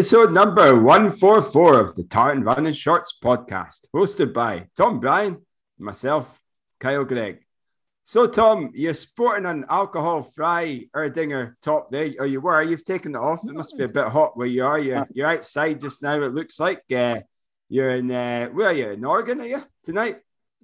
episode number 144 of the Tartan Running Shorts podcast, hosted by Tom Bryan, myself, Kyle Greig. So, Tom, you're sporting an alcohol free Erdinger top there, or you were. You've taken it off. It must be a bit hot where you are. You're, you're outside just now, it looks like. Uh, you're in, uh, where are you? In Oregon, are you tonight?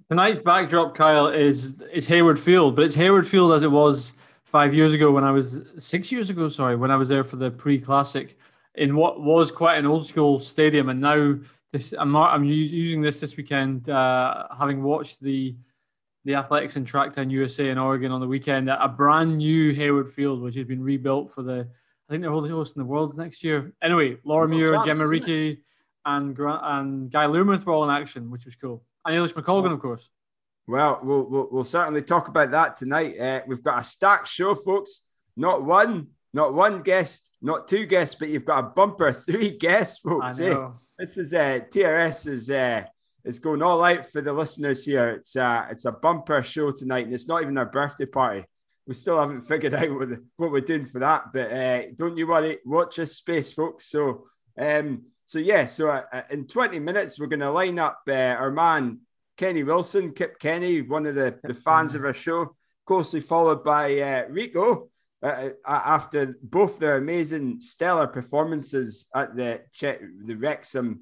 Tonight's backdrop, Kyle, is is Hayward Field, but it's Hayward Field as it was five years ago when I was six years ago. Sorry, when I was there for the pre-classic in what was quite an old school stadium, and now this I'm I'm using this this weekend, uh, having watched the the Athletics and Tracktown USA in Oregon on the weekend at a brand new Hayward Field, which has been rebuilt for the I think they're hosting the host in the World next year. Anyway, Laura Muir, Gemma Reekie, and and Guy Learmonth were all in action, which was cool, and Eilish McColgan, of course. Well, we'll, we'll, we'll certainly talk about that tonight. Uh, we've got a stacked show, folks. Not one, not one guest, not two guests, but you've got a bumper three guests, folks. Eh? This is uh, TRS is uh, is going all out for the listeners here. It's uh, it's a bumper show tonight, and it's not even our birthday party. We still haven't figured out what, the, what we're doing for that, but uh, don't you worry. Watch this space, folks. So, um, so yeah. So uh, uh in 20 minutes, we're going to line up uh, our man Kenny Wilson, Kip Kenny, one of the, the fans of our show, closely followed by uh, Rico uh, uh, after both their amazing, stellar performances at the che- the Wrexham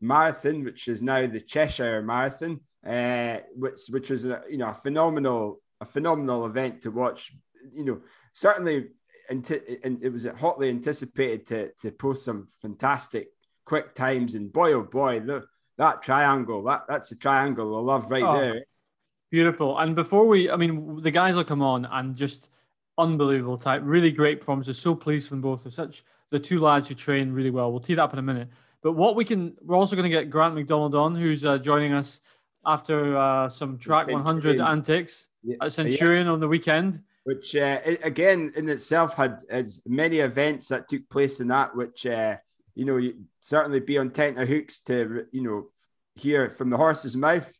Marathon, which is now the Cheshire Marathon, uh, which which was a, you know a phenomenal a phenomenal event to watch. You know, certainly, and it was hotly anticipated to to post some fantastic quick times. And boy, oh boy, the, that triangle that that's a triangle I love right oh, there. Beautiful. And before we, I mean, the guys will come on and just unbelievable type. Really great performances. So pleased from both. They're such the two lads who train really well. We'll tee that up in a minute. But what we can, we're also going to get Grant McDonald on, who's uh, joining us after uh, some track 100 antics yeah. at Centurion yeah. on the weekend. Which uh, again in itself had as many events that took place in that, which uh, you know you certainly be on tenterhooks to you know hear from the horse's mouth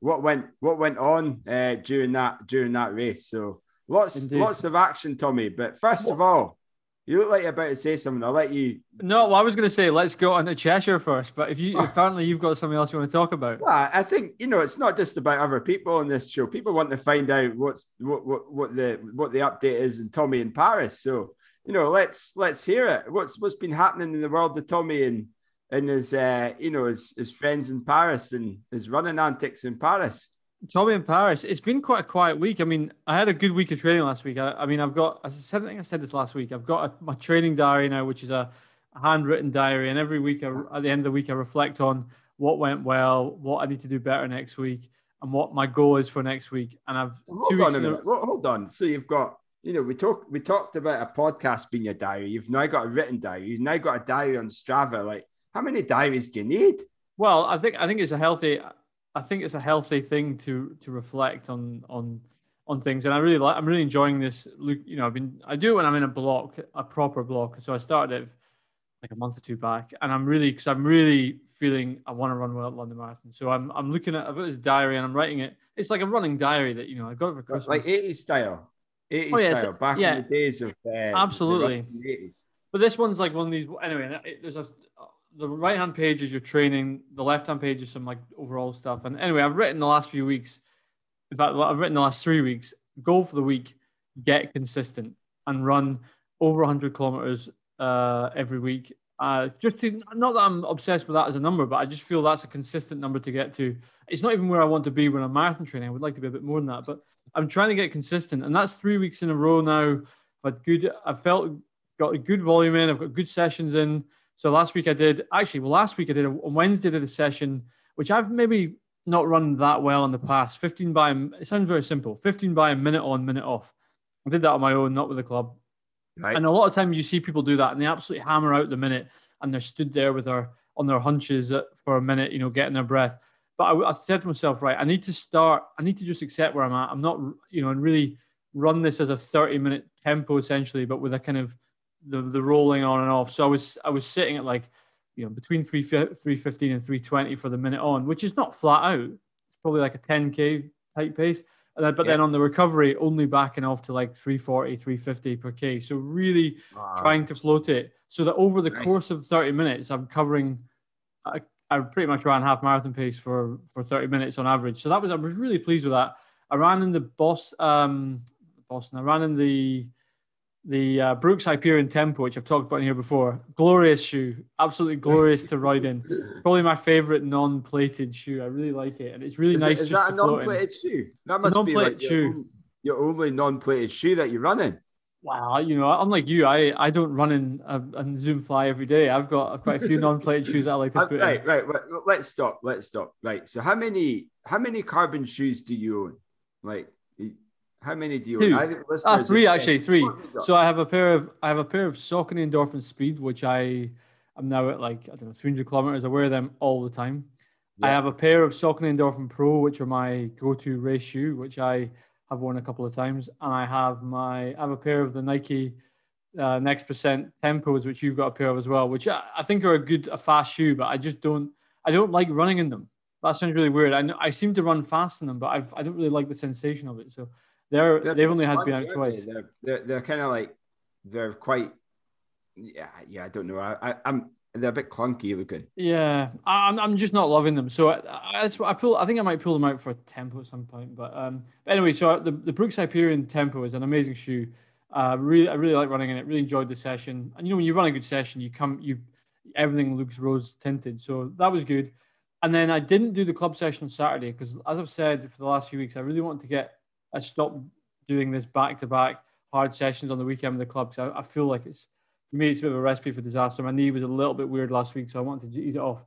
what went what went on uh, during that during that race. So Lots, Indeed. lots of action, Tommy. But first what? of all, you look like you're about to say something. I'll let you. No, well, I was going to say let's go on to Cheshire first. But if you apparently you've got something else you want to talk about. Well, I think you know it's not just about other people on this show. People want to find out what's what what, what the what the update is in Tommy in Paris. So you know, let's let's hear it. What's what's been happening in the world of Tommy and and his uh, you know his his friends in Paris and his running antics in Paris. Tommy in Paris. It's been quite a quiet week. I mean, I had a good week of training last week. I, I mean, I've got, I said, I think I said this last week. I've got a, my training diary now, which is a, a handwritten diary, and every week, I, at the end of the week, I reflect on what went well, what I need to do better next week, and what my goal is for next week. And I've hold on a minute. Hold on. So you've got, you know, we talked we talked about a podcast being your diary. You've now got a written diary. You've now got a diary on Strava. Like, how many diaries do you need? Well, I think I think it's a healthy. I think it's a healthy thing to to reflect on on on things, and I really like. I'm really enjoying this. Look, you know, I've been I do it when I'm in a block, a proper block. So I started it like a month or two back, and I'm really because I'm really feeling I want to run well at London Marathon. So I'm I'm looking at I've got this diary and I'm writing it. It's like a running diary that you know I got it for Christmas, like 80s style, 80s oh, yeah, style, back yeah, in the days of uh, absolutely. But this one's like one of these. Anyway, there's a the right hand page is your training. The left hand page is some like overall stuff. And anyway, I've written the last few weeks. In fact, I've written the last three weeks. Goal for the week: get consistent and run over 100 kilometers uh, every week. Uh, just to, not that I'm obsessed with that as a number, but I just feel that's a consistent number to get to. It's not even where I want to be when I'm marathon training. I would like to be a bit more than that, but I'm trying to get consistent, and that's three weeks in a row now. But good, I felt got a good volume in. I've got good sessions in. So last week I did actually. Well, last week I did a, Wednesday did a session which I've maybe not run that well in the past. 15 by it sounds very simple. 15 by a minute on, minute off. I did that on my own, not with the club. Right. And a lot of times you see people do that and they absolutely hammer out the minute and they're stood there with their on their hunches for a minute, you know, getting their breath. But I, I said to myself, right, I need to start. I need to just accept where I'm at. I'm not, you know, and really run this as a 30 minute tempo essentially, but with a kind of the the rolling on and off. So I was I was sitting at like you know between three three fifteen and three twenty for the minute on, which is not flat out. It's probably like a ten k type pace. Then, but yeah. then on the recovery, only backing off to like 340, 350 per K. So really wow. trying to float it so that over the nice. course of 30 minutes, I'm covering, I, I pretty much ran half marathon pace for, for 30 minutes on average. So that was, I was really pleased with that. I ran in the Boston, um, Boston, I ran in the, the uh, Brooks Hyperion Tempo, which I've talked about here before. Glorious shoe, absolutely glorious to ride in. Probably my favorite non-plated shoe. I really like it, and it's really is nice. It, is that a non-plated shoe? That must be like your, shoe. your only non-plated shoe that you run in. Wow, you know, unlike you, I, I don't run in a, a Zoom Fly every day. I've got quite a few non-plated shoes that I like to uh, put. Right, in. right, right. Let's stop. Let's stop. Right. So, how many how many carbon shoes do you own? Like how many do you? Two. I ah, three actually, three. So I have a pair of I have a pair of Saucony Endorphin Speed, which I am now at like I don't know 300 kilometers. I wear them all the time. Yeah. I have a pair of Saucony Endorphin Pro, which are my go-to race shoe, which I have worn a couple of times, and I have my I have a pair of the Nike uh, Next Percent Tempos, which you've got a pair of as well, which I, I think are a good a fast shoe, but I just don't I don't like running in them. That sounds really weird. I I seem to run fast in them, but I've I don't really like the sensation of it. So they're, they're they've only had be twice. They're, they're, they're kind of like they're quite yeah yeah I don't know I, I am they're a bit clunky looking. Yeah, I'm, I'm just not loving them. So I, I, I pull. I think I might pull them out for a tempo at some point. But um, but anyway, so the the Brooks Hyperion Tempo is an amazing shoe. Uh, really, I really like running in it. Really enjoyed the session. And you know, when you run a good session, you come, you everything looks rose tinted. So that was good. And then I didn't do the club session on Saturday because, as I've said for the last few weeks, I really wanted to get I stopped doing this back to back hard sessions on the weekend with the club because I, I, feel like it's for me it's a bit of a recipe for disaster. My knee was a little bit weird last week, so I wanted to ease it off.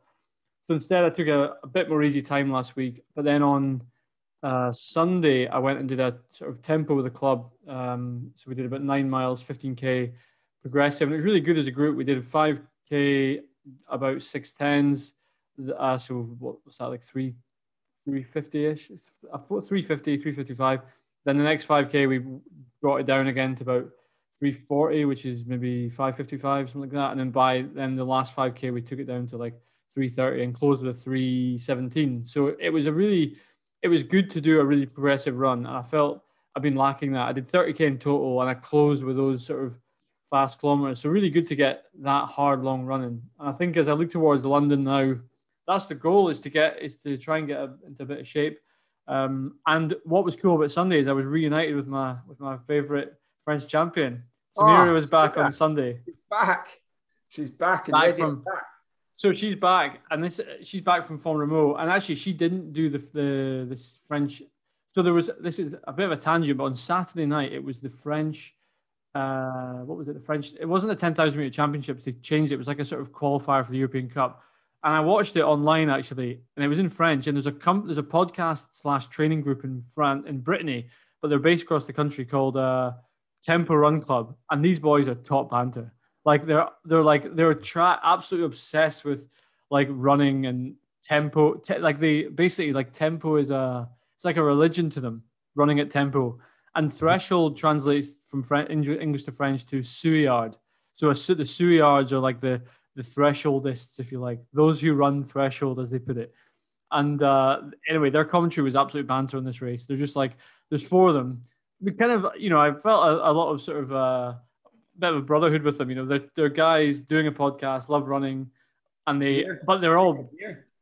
So instead, I took a, a bit more easy time last week. But then on uh, Sunday, I went and did a sort of tempo with the club. Um, so we did about nine miles, 15k progressive, and it was really good as a group. We did 5k, about six tens. Uh, so what was that like three 350-ish, I 350, 355. Then the next 5K, we brought it down again to about 340, which is maybe 555, something like that. And then by then the last 5K, we took it down to like 330 and closed with a 317. So it was a really, it was good to do a really progressive run. And I felt I've been lacking that. I did 30K in total and I closed with those sort of fast kilometers. So really good to get that hard, long running. And I think as I look towards London now, that's the goal is to get is to try and get a, into a bit of shape. Um, and what was cool about Sunday is I was reunited with my with my favorite French champion. Samira oh, was back on Sunday. She's back. She's back and back ready from, back. So she's back, and this she's back from Font-Romeu, and actually she didn't do the the this French. So there was this is a bit of a tangent, but on Saturday night it was the French. Uh, what was it? The French. It wasn't the ten thousand meter championships. They changed it. It was like a sort of qualifier for the European Cup and I watched it online actually, and it was in French. And there's a comp- there's a podcast slash training group in France in Brittany, but they're based across the country called uh, Tempo Run Club, and these boys are top banter. Like they're they're like they're tra- absolutely obsessed with like running and tempo. Te- like they basically like tempo is a it's like a religion to them. Running at tempo, and threshold translates from French, English to French to Seuillard. So a, the Seuillards are like the the thresholdists, if you like, those who run threshold, as they put it. And uh, anyway, their commentary was absolute banter on this race. They're just like, there's four of them. We kind of, you know, I felt a, a lot of sort of uh, bit of a brotherhood with them. You know, they're, they're guys doing a podcast, love running, and they, yeah. but they're all,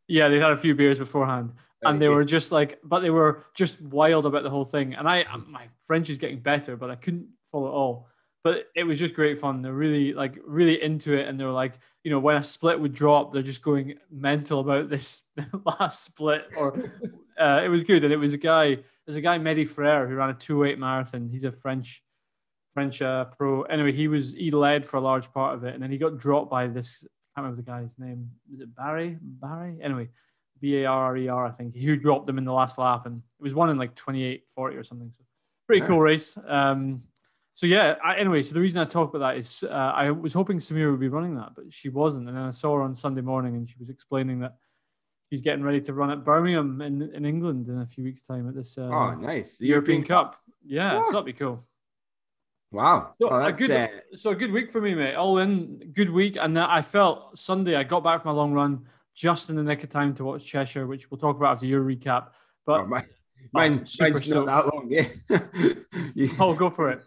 yeah, they had a few beers beforehand. And they were just like, but they were just wild about the whole thing. And I, my French is getting better, but I couldn't follow it all but it was just great fun. They're really like really into it, and they're like, you know, when a split would drop, they're just going mental about this last split. Or uh, it was good, and it was a guy. There's a guy Mehdi Frere who ran a two eight marathon. He's a French French uh, pro. Anyway, he was he led for a large part of it, and then he got dropped by this. I can't remember the guy's name. Was it Barry? Barry? Anyway, B A R R E R. I think he dropped them in the last lap, and it was one in like 28, 40 or something. So pretty cool race. Um, so yeah. I, anyway, so the reason I talk about that is uh, I was hoping Samira would be running that, but she wasn't. And then I saw her on Sunday morning, and she was explaining that she's getting ready to run at Birmingham in, in England in a few weeks' time at this. Uh, oh, nice! The European, European Cup. Cup. Yeah, so that'd be cool. Wow. So, oh, a good, uh... so a good week for me, mate. All in, good week. And I felt Sunday, I got back from a long run just in the nick of time to watch Cheshire, which we'll talk about after your recap. But oh, Mine, oh, mine's not that long. Yeah. you, oh, go for it.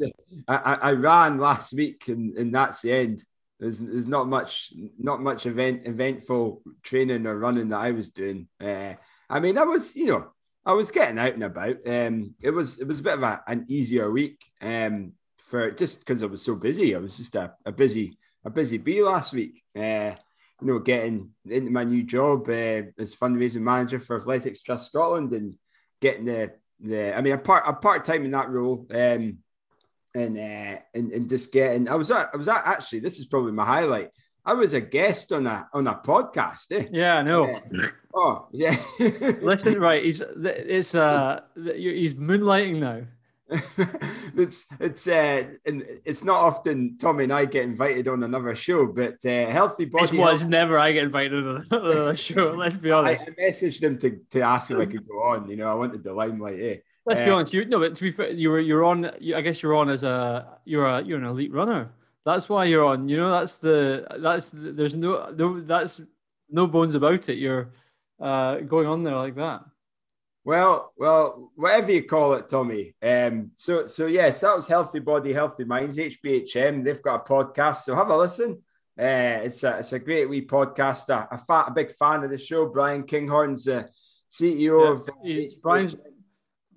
I, I, ran last week, and, and that's the end. There's, there's not much not much event eventful training or running that I was doing. Uh, I mean, I was you know I was getting out and about. Um, it was it was a bit of a, an easier week. Um, for just because I was so busy. I was just a, a busy a busy bee last week. Uh, you know, getting into my new job uh, as fundraising manager for Athletics Trust Scotland and getting the the. I mean, a part a part time in that role. Um, and uh, and and just getting. I was at, I was at, actually. This is probably my highlight. I was a guest on a on a podcast. Eh? Yeah, I know. Uh, oh, yeah. Listen, right? He's it's uh he's moonlighting now. it's it's uh, and it's not often Tommy and I get invited on another show, but uh, healthy body. It's, well, it's never I get invited on another show. Let's be honest. I, I messaged him to, to ask if I could go on. You know, I wanted the limelight. Eh? Let's uh, be honest. You no, but to be fair, you were you're on. You, I guess you're on as a you're a you're an elite runner. That's why you're on. You know, that's the that's the, there's no, no that's no bones about it. You're uh, going on there like that. Well, well, whatever you call it, Tommy. Um, so, so yes, that was Healthy Body, Healthy Minds, HBHM. They've got a podcast, so have a listen. Uh, it's a it's a great wee podcast. A, a, fat, a big fan of the show. Brian Kinghorn's CEO yeah, of. He, Brian's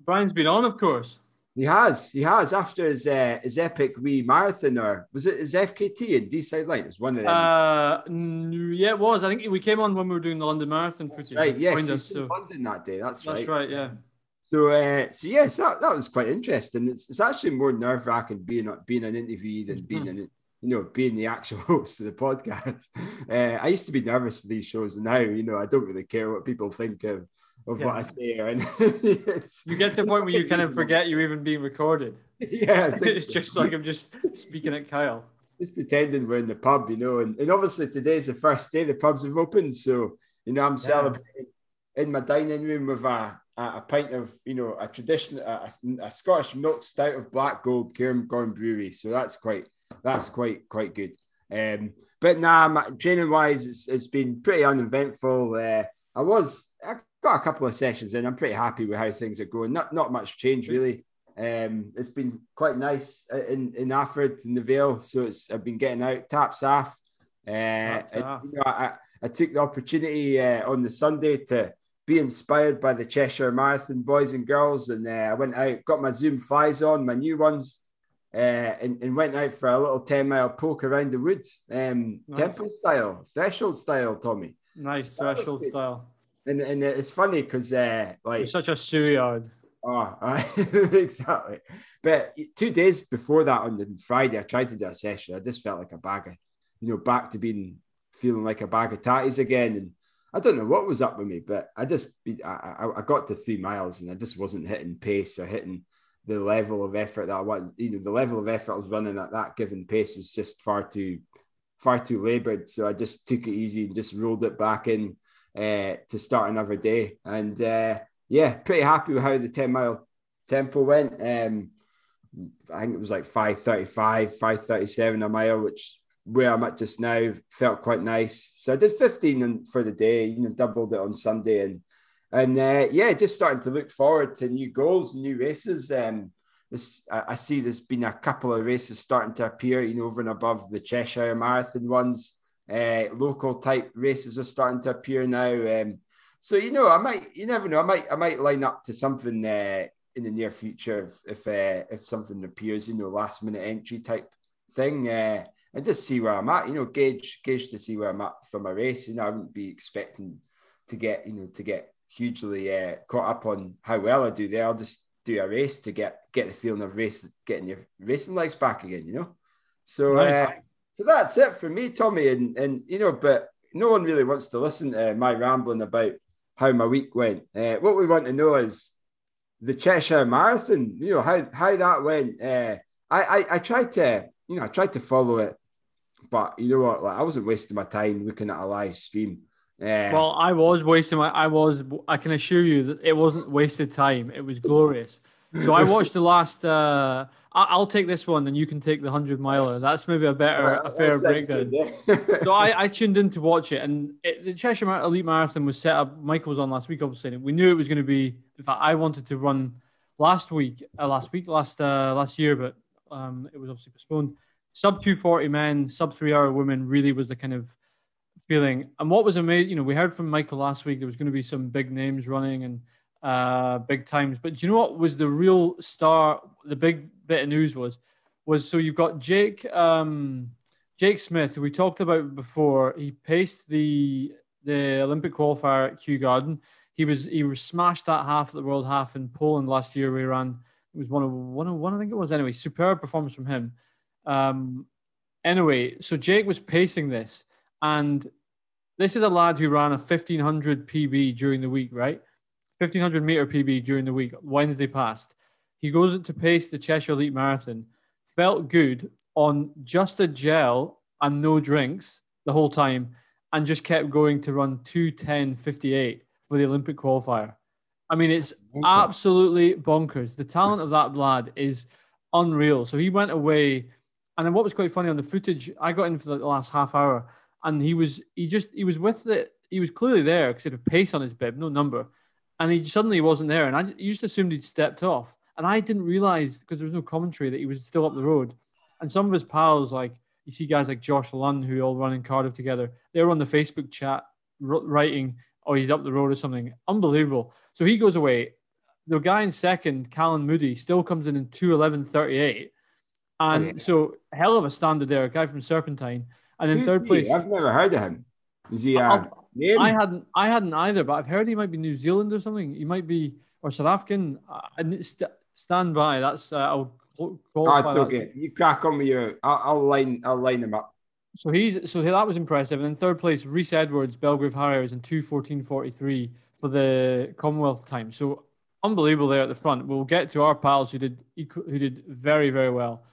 Brian's been on, of course. He has, he has. After his uh, his epic wee marathon, or was it his FKT and Deeside Light? It was one of them. Uh, yeah, it was. I think we came on when we were doing the London Marathon footage. Right, yeah, us, so. London that day. That's, right. That's right. Yeah. So, uh, so yes, that, that was quite interesting. It's, it's actually more nerve wracking being being an interview than being an you know being the actual host of the podcast. Uh, I used to be nervous for these shows, and now you know I don't really care what people think of of yeah. what I say. And you get to the point where you kind of forget you're even being recorded. Yeah, it's so. just like I'm just speaking at Kyle. Just pretending we're in the pub, you know. And, and obviously today's the first day the pubs have opened, so you know I'm yeah. celebrating in my dining room with a, a, pint of you know a traditional a, a, Scottish milk stout of Black Gold Cairngorm Brewery. So that's quite that's quite quite good. Um, but now nah, training wise, it's, it's been pretty uneventful. Uh, I was I got a couple of sessions in. I'm pretty happy with how things are going. Not not much change really. Um, it's been quite nice in in Alfred in the Vale. So it's I've been getting out taps off. Uh, taps off. You know, I, I took the opportunity uh, on the Sunday to be inspired by the Cheshire Marathon boys and girls, and uh, I went out, got my Zoom flies on, my new ones, uh, and, and, went out for a little ten mile poke around the woods, um, nice. tempo style, threshold style, Tommy. Nice so threshold style. And and it's funny because uh, like You're such a seuillard. Oh, uh, exactly. But two days before that, on the Friday, I tried to do a session. I just felt like a bag of, you know, back to being feeling like a bag of tatties again. And I don't know what was up with me, but I just I, I, I got to three miles and I just wasn't hitting pace or hitting the level of effort that I want. You know, the level of effort I was running at that given pace was just far too far too labored. So I just took it easy and just rolled it back in uh, to start another day. And uh, yeah, pretty happy with how the 10 mile tempo went. Um, I think it was like 535, 537 a mile, which where I'm at just now felt quite nice. So I did 15 for the day, you know, doubled it on Sunday. And and uh, yeah, just starting to look forward to new goals, new races. Um, this, I, I see there's been a couple of races starting to appear, you know, over and above the Cheshire Marathon ones. Uh, local type races are starting to appear now. Um, so you know, I might, you never know, I might, I might line up to something uh, in the near future if if, uh, if something appears, you know, last minute entry type thing, uh, and just see where I'm at. You know, gauge gauge to see where I'm at for my race. You know, I wouldn't be expecting to get, you know, to get hugely uh, caught up on how well I do there. I'll just do a race to get get the feeling of race, getting your racing legs back again. You know, so. Nice. So that's it for me, Tommy. And and you know, but no one really wants to listen to my rambling about how my week went. Uh, what we want to know is the Cheshire Marathon. You know how how that went. Uh, I, I I tried to you know I tried to follow it, but you know what? Like I wasn't wasting my time looking at a live stream. Uh, well, I was wasting my. I was. I can assure you that it wasn't wasted time. It was glorious. So I watched the last. Uh, I'll take this one, and you can take the hundred miler. That's maybe a better, a fair breakdown. so I, I tuned in to watch it, and it, the Cheshire Elite Marathon was set up. Michael was on last week, obviously. we knew it was going to be. In fact, I wanted to run last week, uh, last week, last uh, last year, but um, it was obviously postponed. Sub two forty men, sub three hour women really was the kind of feeling. And what was amazing, you know, we heard from Michael last week there was going to be some big names running and uh, big times. But do you know what was the real star? The big bit of news was was so you've got Jake um, Jake Smith, who we talked about before. He paced the the Olympic qualifier at Kew Garden. He was he was smashed that half of the world half in Poland last year. We ran it was one of one of one I think it was anyway. Superb performance from him. Um, anyway, so Jake was pacing this, and this is a lad who ran a 1500 PB during the week, right? 1500 meter PB during the week, Wednesday past. He goes to pace the Cheshire Elite Marathon, felt good on just a gel and no drinks the whole time, and just kept going to run 210.58 for the Olympic qualifier. I mean, it's absolutely bonkers. The talent of that lad is unreal. So he went away, and then what was quite funny on the footage, I got in for the last half hour, and he was he just he was with it. He was clearly there because he had a pace on his bib, no number and he suddenly wasn't there. And I just assumed he'd stepped off. And I didn't realize because there was no commentary that he was still up the road. And some of his pals, like you see guys like Josh Lunn, who all run in Cardiff together, they were on the Facebook chat writing, oh, he's up the road or something. Unbelievable. So he goes away. The guy in second, Callan Moody, still comes in in 211.38. And okay. so, hell of a standard there, a guy from Serpentine. And in Who's third place, I've never heard of him. Is he? Uh, name? I hadn't, I hadn't either, but I've heard he might be New Zealand or something. He might be or South African. I, st- stand by. That's uh, I'll oh, it's okay. That. You crack on with your. I'll, I'll, line. I'll line them up. So he's so that was impressive. And in third place, Rhys Edwards, Belgrave Harriers in two fourteen forty three for the Commonwealth time. So unbelievable there at the front. We'll get to our pals who did who did very very well.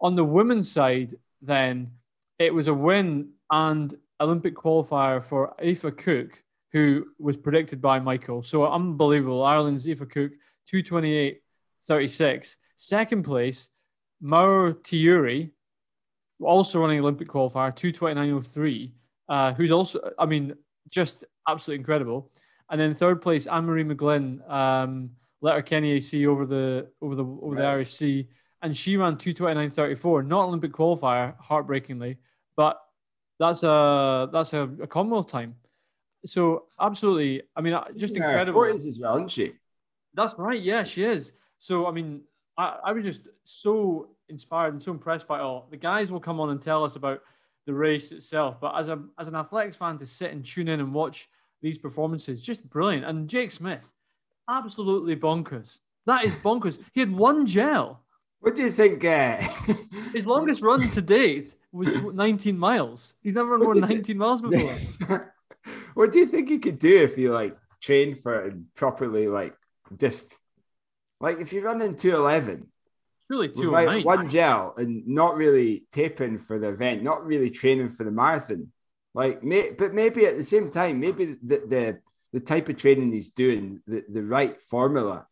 On the women's side, then it was a win and Olympic qualifier for Aoife Cook, who was predicted by Michael. So unbelievable. Ireland's Aoife Cook, 228.36. Second place, Mauro Tiuri, also running Olympic qualifier, 229.03, uh, who's also, I mean, just absolutely incredible. And then third place, Anne Marie McGlynn, um, Letterkenny AC over the over the over right. the Irish Sea, and she ran 229.34, not Olympic qualifier, heartbreakingly, but that's a that's a, a Commonwealth time. So absolutely, I mean, just yeah, incredible. Forties as well, isn't she? That's right. Yeah, she is. So I mean, I, I was just so inspired and so impressed by all. The guys will come on and tell us about the race itself, but as a as an athletics fan to sit and tune in and watch these performances, just brilliant. And Jake Smith, absolutely bonkers. That is bonkers. he had one gel. What do you think? Uh... His longest run to date was 19 miles. He's never run more than 19 miles before. what do you think he could do if he like trained for it properly? Like just like if you're running 211, really 209. One gel and not really taping for the event, not really training for the marathon. Like, may, but maybe at the same time, maybe the the, the type of training he's doing, the, the right formula,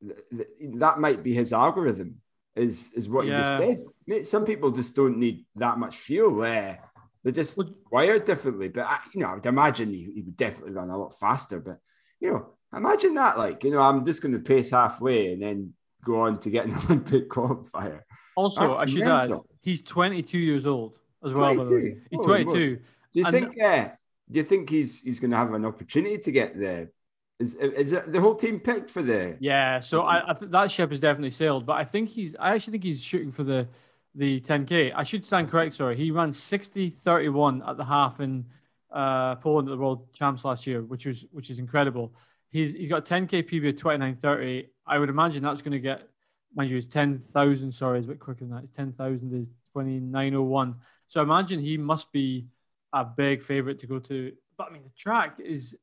that might be his algorithm is is what yeah. you just did. Some people just don't need that much fuel. there. they're just well, wired differently. But I, you know, I would imagine he, he would definitely run a lot faster. But you know, imagine that. Like you know, I'm just going to pace halfway and then go on to get an Olympic qualifier. Also, That's I should mental. add, he's 22 years old as well. 22. He's 22. Do you and, think? Uh, do you think he's he's going to have an opportunity to get there? Is is the whole team picked for the? Yeah, so I, I th- that ship has definitely sailed, but I think he's. I actually think he's shooting for the the 10k. I should stand correct. Sorry, he ran 60-31 at the half in uh, Poland at the World Champs last year, which was which is incredible. He's he's got 10k PB of 29.30. I would imagine that's going to get, mind you, it's 10,000. Sorry, it's a bit quicker than that. It's 10,000 is 29.01. So imagine he must be a big favorite to go to. But I mean, the track is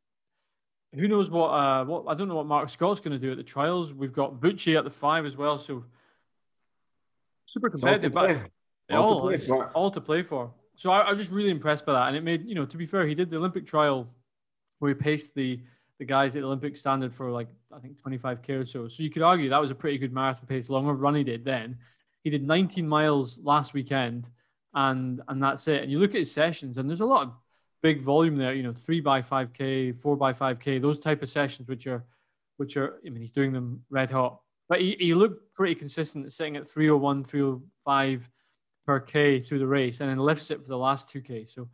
who knows what? Uh, what I don't know what Mark Scott's going to do at the trials. We've got Bucci at the five as well, so super competitive. All but all, all, to play for. all to play for. So I, I was just really impressed by that, and it made you know. To be fair, he did the Olympic trial where he paced the the guys at the Olympic standard for like I think 25k or so. So you could argue that was a pretty good marathon pace, longer run he did then. He did 19 miles last weekend, and and that's it. And you look at his sessions, and there's a lot of big volume there. You know, three by 5k, four by 5k, those type of sessions, which are which are I mean he's doing them red hot. But he, he looked pretty consistent, sitting at 301, 305 per K through the race, and then lifts it for the last 2K. So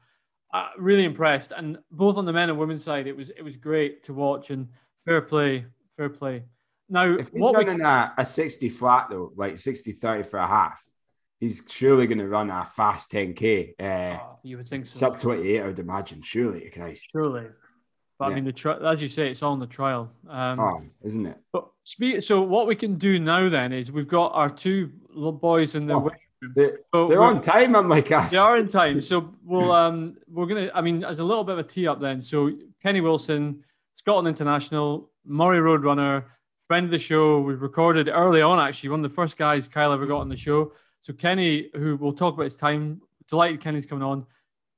uh, really impressed. And both on the men and women's side, it was it was great to watch and fair play, fair play. Now, if he's running we... a, a 60 flat though, like 60 30 for a half, he's surely going to run a fast 10k. Uh, oh, you would think so. Sub 28, I would imagine. Surely, Christ. Surely. But yeah. I mean, the tri- as you say, it's all in the trial. Um, oh, isn't it? But speak, so what we can do now then is we've got our two little boys in the oh, they're, they're on time, unlike us. They are in time. So we'll um we're gonna. I mean, as a little bit of a tee up then. So Kenny Wilson, Scotland International, Moray Roadrunner, friend of the show. We recorded early on actually. One of the first guys Kyle ever got on the show. So Kenny, who we'll talk about his time. Delighted Kenny's coming on.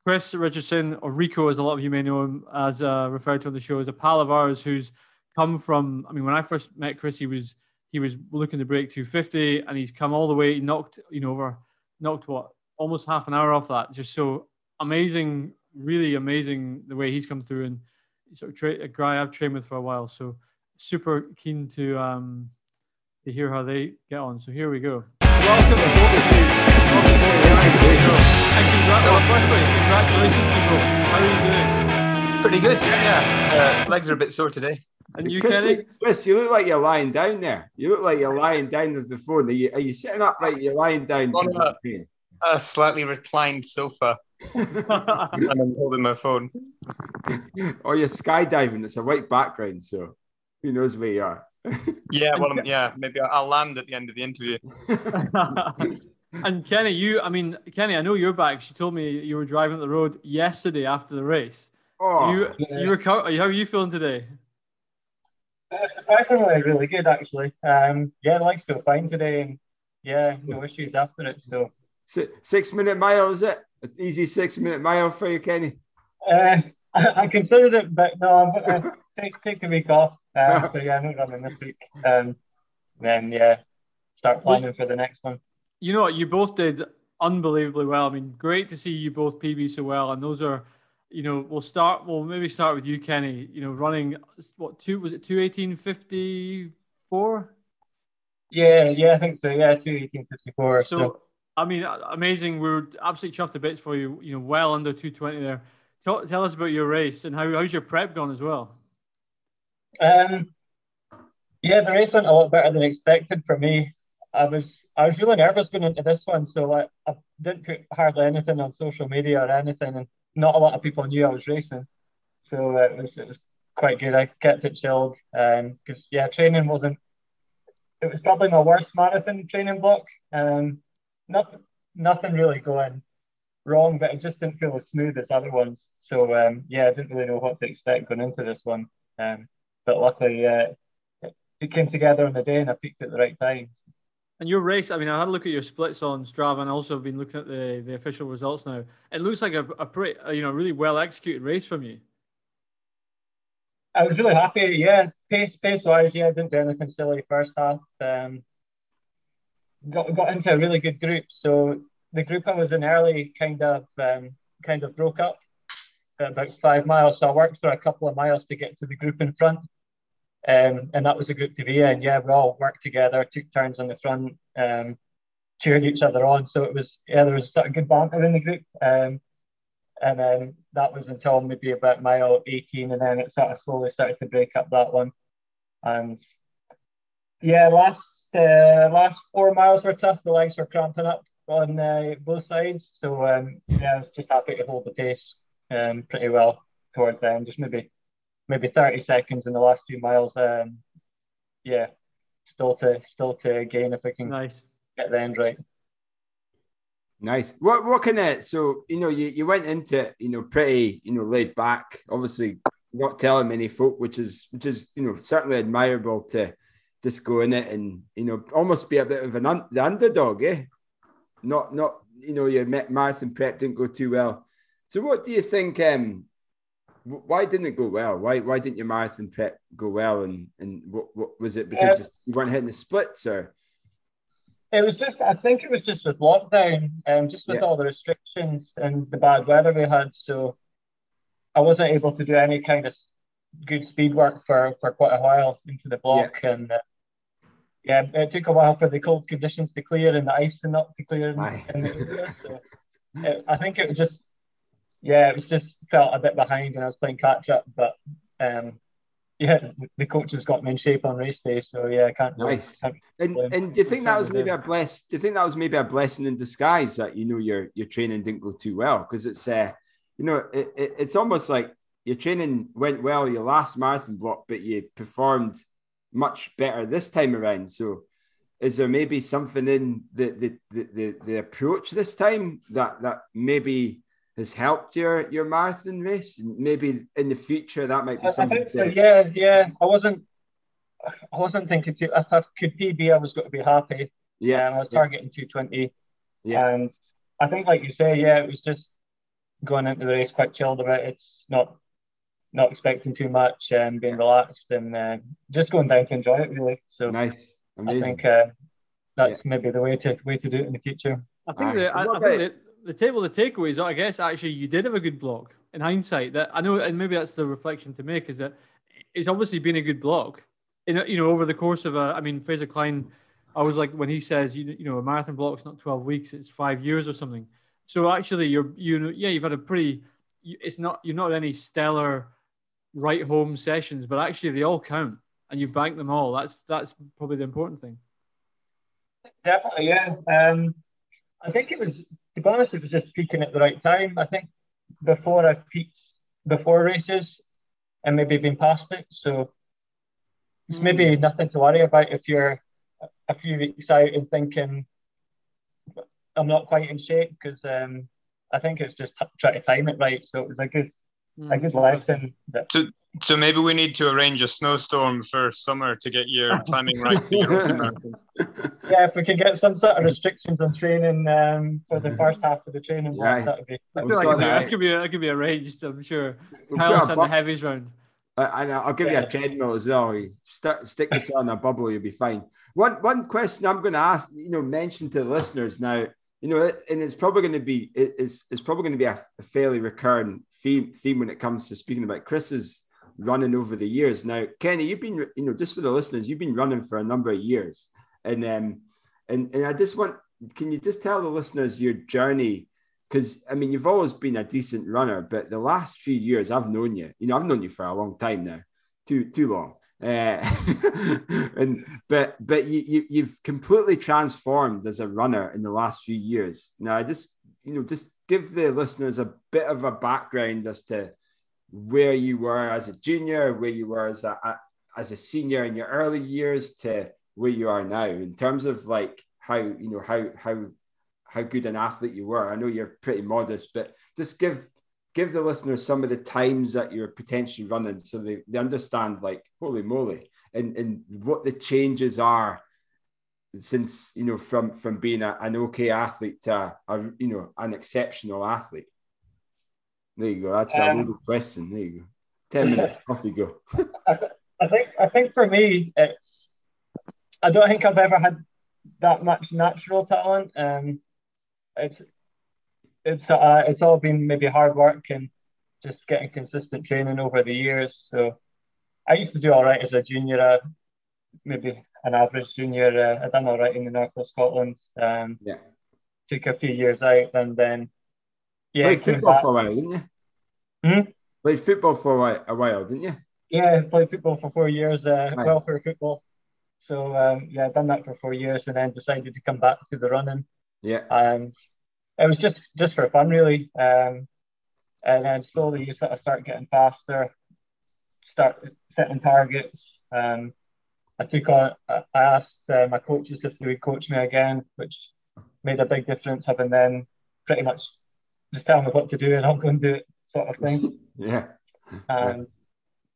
Chris Richardson, or Rico, as a lot of you may know him, as uh, referred to on the show, is a pal of ours who's come from. I mean, when I first met Chris, he was he was looking to break 250, and he's come all the way. He knocked you know over, knocked what almost half an hour off that. Just so amazing, really amazing the way he's come through and sort of tra- a guy I've trained with for a while. So super keen to um to hear how they get on. So here we go. Welcome congratulations, people. How are you doing? Pretty good. Yeah, uh, legs are a bit sore today. And you, Chris, Kenny? Chris, you look like you're lying down there. You look like you're lying down with the phone. Are you, are you sitting up right? You're lying down. On a, a slightly reclined sofa. and I'm holding my phone. or you're skydiving. It's a white background, so who knows where you are. yeah, well, yeah, maybe I'll land at the end of the interview. And Kenny, you, I mean, Kenny, I know you're back. She told me you were driving the road yesterday after the race. Oh, you, yeah. you were, how are you feeling today? Uh, surprisingly, really good actually. Um, yeah, the legs feel fine today, and yeah, no issues after it. So six, six minute mile is it? An easy six minute mile for you, Kenny? Uh, I, I considered it, but no, I'm uh, take take a week off. Uh, so yeah, I'm not running this week. Um, then yeah, start planning for the next one you know what? You both did unbelievably well. I mean, great to see you both PB so well. And those are, you know, we'll start. We'll maybe start with you, Kenny. You know, running what two was it? Two eighteen fifty four. Yeah, yeah, I think so. Yeah, two eighteen fifty four. So, so, I mean, amazing. We are absolutely chuffed to bits for you. You know, well under two twenty there. Tell, tell us about your race and how how's your prep gone as well. Um, yeah, the race went a lot better than expected for me. I was I was really nervous going into this one, so I, I didn't put hardly anything on social media or anything, and not a lot of people knew I was racing. So uh, it was it was quite good. I kept it chilled, um, because yeah, training wasn't. It was probably my worst marathon training block. Um, nothing nothing really going wrong, but it just didn't feel as smooth as other ones. So um, yeah, I didn't really know what to expect going into this one. Um, but luckily, uh, it came together on the day, and I peaked at the right time. And your race, I mean, I had a look at your splits on Strava, and also been looking at the, the official results now. It looks like a, a pretty, you know, really well executed race from you. I was really happy. Yeah, pace pace wise, yeah, I didn't do anything silly first half. Um, got got into a really good group. So the group I was in early kind of um, kind of broke up about five miles. So I worked for a couple of miles to get to the group in front. Um, and that was a group to be in. Yeah, we all worked together, took turns on the front, um, cheered each other on. So it was, yeah, there was sort of good banter in the group. Um, and then that was until maybe about mile 18, and then it sort of slowly started to break up that one. And yeah, last uh, last four miles were tough. The legs were cramping up on uh, both sides. So um, yeah, I was just happy to hold the pace um, pretty well towards the end. Just maybe maybe 30 seconds in the last two miles. Um, yeah, still to still to gain if I can nice. get the end right. Nice. What what kind of so you know you, you went into you know pretty you know laid back. Obviously not telling many folk, which is which is you know certainly admirable to just go in it and you know almost be a bit of an un, the underdog, eh? Not not you know your met marathon prep didn't go too well. So what do you think? Um, why didn't it go well? Why why didn't your marathon prep go well? And and what, what was it because uh, you weren't hitting the splits or? It was just I think it was just with lockdown and um, just with yeah. all the restrictions and the bad weather we had. So I wasn't able to do any kind of good speed work for for quite a while into the block yeah. and. Uh, yeah, it took a while for the cold conditions to clear and the ice to not to clear in, in the area. So it, I think it was just yeah, it was just felt a bit behind and I was playing catch up, but um, yeah, the coaches got me in shape on race day, so yeah, I can't. Nice. Can't and, and do you think that was maybe a bless? Do you think that was maybe a blessing in disguise that you know your your training didn't go too well because it's uh you know it, it, it's almost like your training went well your last marathon block, but you performed much better this time around. So is there maybe something in the the the, the, the approach this time that that maybe has helped your your marathon race? Maybe in the future that might be something. I think so. Yeah, yeah. I wasn't. I wasn't thinking. To, if I could PB, I was going to be happy. Yeah, um, I was targeting yeah. 220. Yeah, and I think, like you say, yeah, it was just going into the race quite chilled about it. It's not not expecting too much and being relaxed and uh, just going down to enjoy it really. So nice. Amazing. I think uh, that's yeah. maybe the way to way to do it in the future. I think, the, I, I think the table, the takeaways, I guess actually you did have a good block in hindsight. That I know, and maybe that's the reflection to make is that it's obviously been a good block. In you know, over the course of a, I mean, Fraser Clyne, I was like when he says you you know a marathon block's not twelve weeks, it's five years or something. So actually, you're you know yeah you've had a pretty, it's not you're not any stellar right home sessions, but actually they all count and you bank them all. That's that's probably the important thing. Definitely, yeah. Um, I think it was to be honest, it was just peaking at the right time. I think before I've peaked before races and maybe been past it. So it's mm. maybe nothing to worry about if you're a few weeks out and thinking I'm not quite in shape because um, I think it's just trying to time it right. So it was a good, mm. a good lesson. That, so, so maybe we need to arrange a snowstorm for summer to get your timing right. Your yeah, if we can get some sort of restrictions on training um, for the first half of the training, yeah. that would be. I feel like that could be that could be arranged. I'm sure. We'll Kyle's on the heavies round. I, will give yeah. you a treadmill as well. You st- stick this on a bubble, you'll be fine. One one question I'm going to ask, you know, mention to the listeners now, you know, and it's probably going to be it's it's probably going to be a, a fairly recurrent theme theme when it comes to speaking about Chris's running over the years. Now, Kenny, you've been, you know, just for the listeners, you've been running for a number of years, and um, and and I just want, can you just tell the listeners your journey? Because I mean, you've always been a decent runner, but the last few years I've known you. You know, I've known you for a long time now, too too long. Uh, and but but you, you you've completely transformed as a runner in the last few years. Now, I just you know just give the listeners a bit of a background as to where you were as a junior, where you were as a, a, as a senior in your early years to where you are now in terms of like how you know how how how good an athlete you were. I know you're pretty modest, but just give give the listeners some of the times that you're potentially running so they, they understand like holy moly and and what the changes are since you know from from being a, an okay athlete to a, a you know an exceptional athlete there you go. That's um, a loaded question. There you go. Ten minutes. off you go. I, think. I think for me, it's. I don't think I've ever had that much natural talent. Um, it's. It's uh, it's all been maybe hard work and just getting consistent training over the years. So, I used to do all right as a junior. Uh, maybe an average junior. Uh, I done all right in the north of Scotland. Um, yeah. Took a few years out and then yeah, played football for a while, didn't you? Hmm? Played football for a while, didn't you? Yeah, played football for four years, uh, right. welfare football. So um, yeah, done that for four years, and then decided to come back to the running. Yeah. Um, it was just just for fun, really. Um, and then slowly you sort of start getting faster, start setting targets. Um, I took on. I asked uh, my coaches if they would coach me again, which made a big difference. Having then pretty much just tell me what to do and I'll go and do it, sort of thing. yeah. And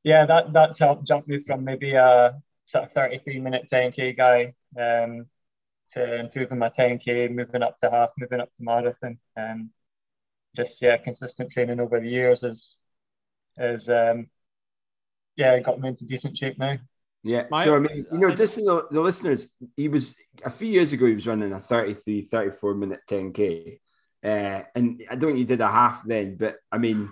yeah, that that's helped jump me from maybe a sort of 33 minute 10k guy um, to improving my 10k, moving up to half, moving up to marathon, and just yeah, consistent training over the years has is um, yeah, got me into decent shape now. Yeah. My, so, I mean, you know, just so the, the, listeners, he was a few years ago, he was running a 33, 34 minute 10K. Uh, and I don't think you did a half then, but I mean,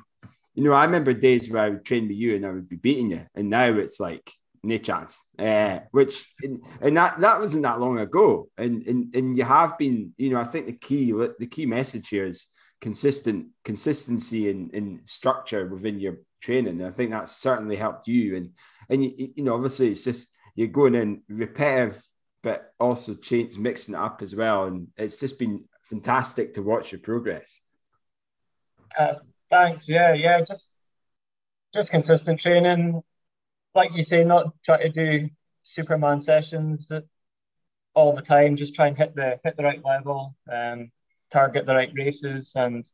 you know, I remember days where I would train with you and I would be beating you. And now it's like, no chance. Uh, which, and, and that, that wasn't that long ago. And, and, and you have been, you know, I think the key, the key message here is consistent consistency and, and structure within your training. And I think that's certainly helped you. And, and you, you know, obviously it's just you're going in repetitive, but also change mixing it up as well. And it's just been fantastic to watch your progress. Uh, thanks. Yeah, yeah. Just just consistent training, like you say, not try to do Superman sessions all the time. Just try and hit the hit the right level, and target the right races, and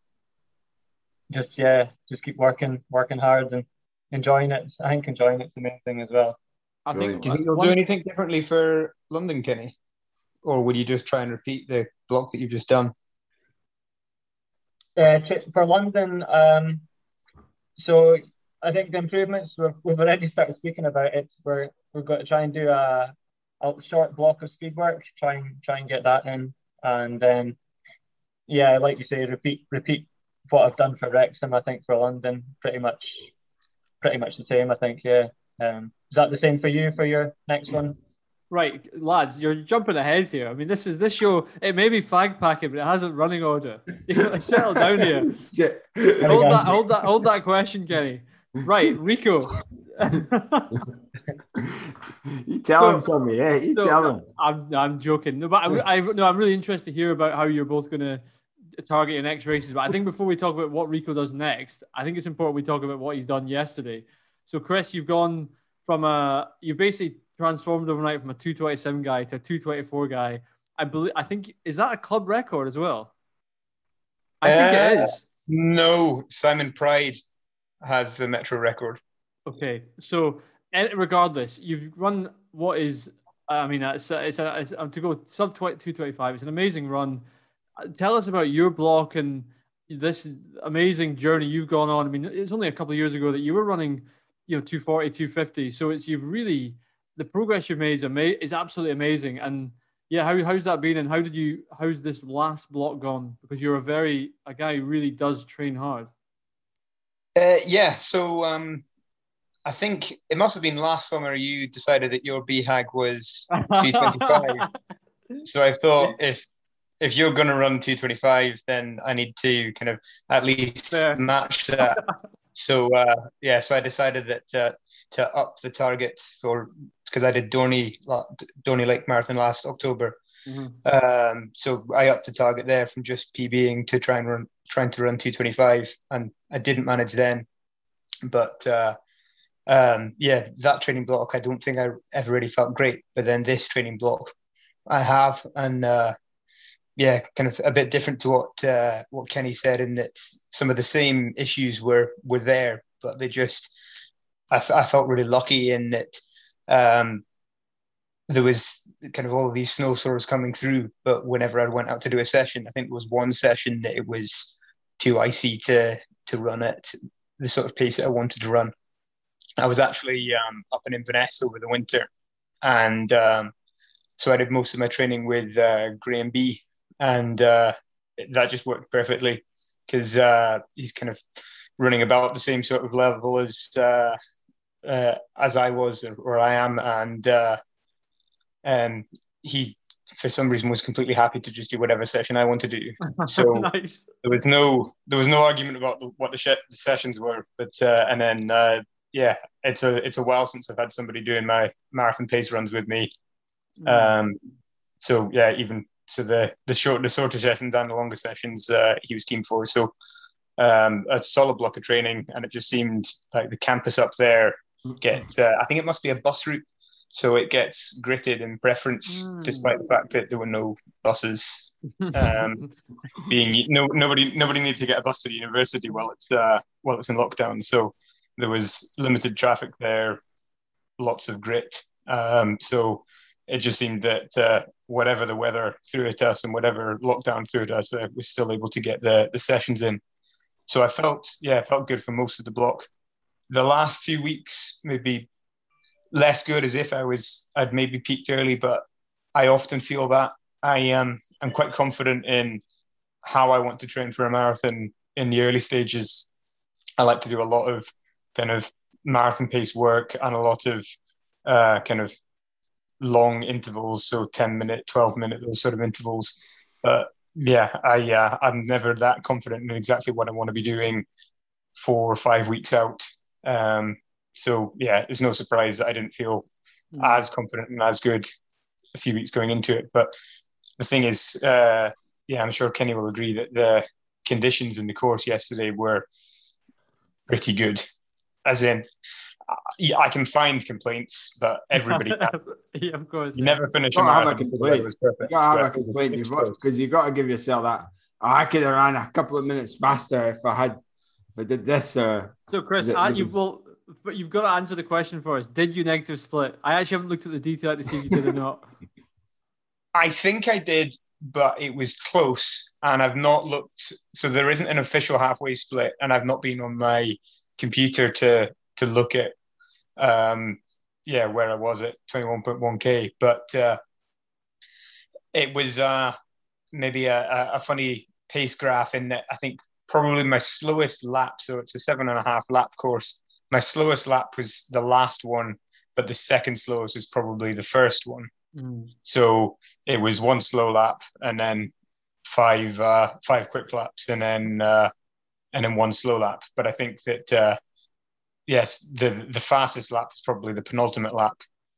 just yeah, just keep working, working hard, and enjoying it. I think enjoying it's the main thing as well. I think. Do you think you'll do anything differently for London, Kenny, or would you just try and repeat the block that you've just done? Uh, for London, um, so I think the improvements we've, we've already started speaking about it. We're we're going to try and do a, a short block of speed work, try and try and get that in, and then yeah, like you say, repeat repeat what I've done for Wrexham. I think for London, pretty much pretty much the same. I think yeah. Um, is that the same for you for your next one? Right, lads, you're jumping ahead here. I mean, this is this show. It may be fag packing, but it hasn't running order. Settle down here. hold that, hold that, hold that question, Kenny. Right, Rico. you tell so, him, Tommy. Yeah, you so, tell him. I'm, I'm joking. No, but I, I, no, I'm really interested to hear about how you're both going to target your next races. But I think before we talk about what Rico does next, I think it's important we talk about what he's done yesterday. So, Chris, you've gone from a you basically transformed overnight from a 227 guy to a 224 guy. I believe I think is that a club record as well? I think uh, it is. No, Simon Pride has the metro record. Okay, so regardless, you've run what is I mean, it's it's, a, it's um, to go sub 225. It's an amazing run. Tell us about your block and this amazing journey you've gone on. I mean, it's only a couple of years ago that you were running you know 240 250 so it's you've really the progress you've made is, ama- is absolutely amazing and yeah how, how's that been and how did you how's this last block gone because you're a very a guy who really does train hard uh, yeah so um I think it must have been last summer you decided that your BHAG was 225. so I thought if if you're going to run 225, then I need to kind of at least yeah. match that. So uh, yeah, so I decided that uh, to up the target for because I did Dorney Dorney Lake Marathon last October. Mm-hmm. Um, so I upped the target there from just PBing to try and run trying to run 225, and I didn't manage then. But uh, um, yeah, that training block I don't think I ever really felt great. But then this training block I have, and uh, yeah, kind of a bit different to what uh, what Kenny said, in that some of the same issues were were there, but they just I, f- I felt really lucky in that um, there was kind of all of these snowstorms coming through. But whenever I went out to do a session, I think it was one session that it was too icy to to run at the sort of pace that I wanted to run. I was actually um, up in Inverness over the winter, and um, so I did most of my training with uh, Graham B, and uh, that just worked perfectly because uh, he's kind of running about the same sort of level as uh, as I was or I am, and uh, um, he for some reason was completely happy to just do whatever session I want to do. So nice. there was no there was no argument about the, what the, sh- the, sessions were. But uh, and then uh, yeah, it's a it's a while since I've had somebody doing my marathon pace runs with me. Mm. Um, so yeah, even so the the short the shorter sessions and the longer sessions uh, he was keen for. So um, a solid block of training, and it just seemed like the campus up there gets. Uh, I think it must be a bus route, so it gets gritted in preference, mm. despite the fact that there were no buses. Um, being no nobody nobody needed to get a bus to the university while it's uh, while it's in lockdown. So there was limited traffic there, lots of grit. Um, so it just seemed that uh, whatever the weather threw at us and whatever lockdown threw at us, uh, we still able to get the the sessions in. So I felt, yeah, I felt good for most of the block. The last few weeks maybe less good as if I was I'd maybe peaked early, but I often feel that I am um, I'm quite confident in how I want to train for a marathon in the early stages. I like to do a lot of kind of marathon pace work and a lot of uh, kind of long intervals, so 10 minute, 12 minute, those sort of intervals. But yeah, I uh, I'm never that confident in exactly what I want to be doing four or five weeks out. Um, so yeah, it's no surprise that I didn't feel mm. as confident and as good a few weeks going into it. But the thing is, uh, yeah, I'm sure Kenny will agree that the conditions in the course yesterday were pretty good. As in, yeah, I can find complaints, but everybody yeah, of course. You yeah. never finish a marathon. It was perfect. You have a complaint because you got to give yourself that. Oh, I could have ran a couple of minutes faster if I had if I did this. Uh, so, Chris, it, you will, but you've got to answer the question for us. Did you negative split? I actually haven't looked at the detail to see if you did or not. I think I did, but it was close, and I've not looked. So there isn't an official halfway split, and I've not been on my computer to to look at um, yeah, where I was at 21.1k. But uh, it was uh, maybe a, a, funny pace graph in that I think probably my slowest lap, so it's a seven and a half lap course. My slowest lap was the last one, but the second slowest is probably the first one. Mm. So it was one slow lap and then five uh, five quick laps and then uh, and then one slow lap. But I think that uh, yes, the the fastest lap was probably the penultimate lap,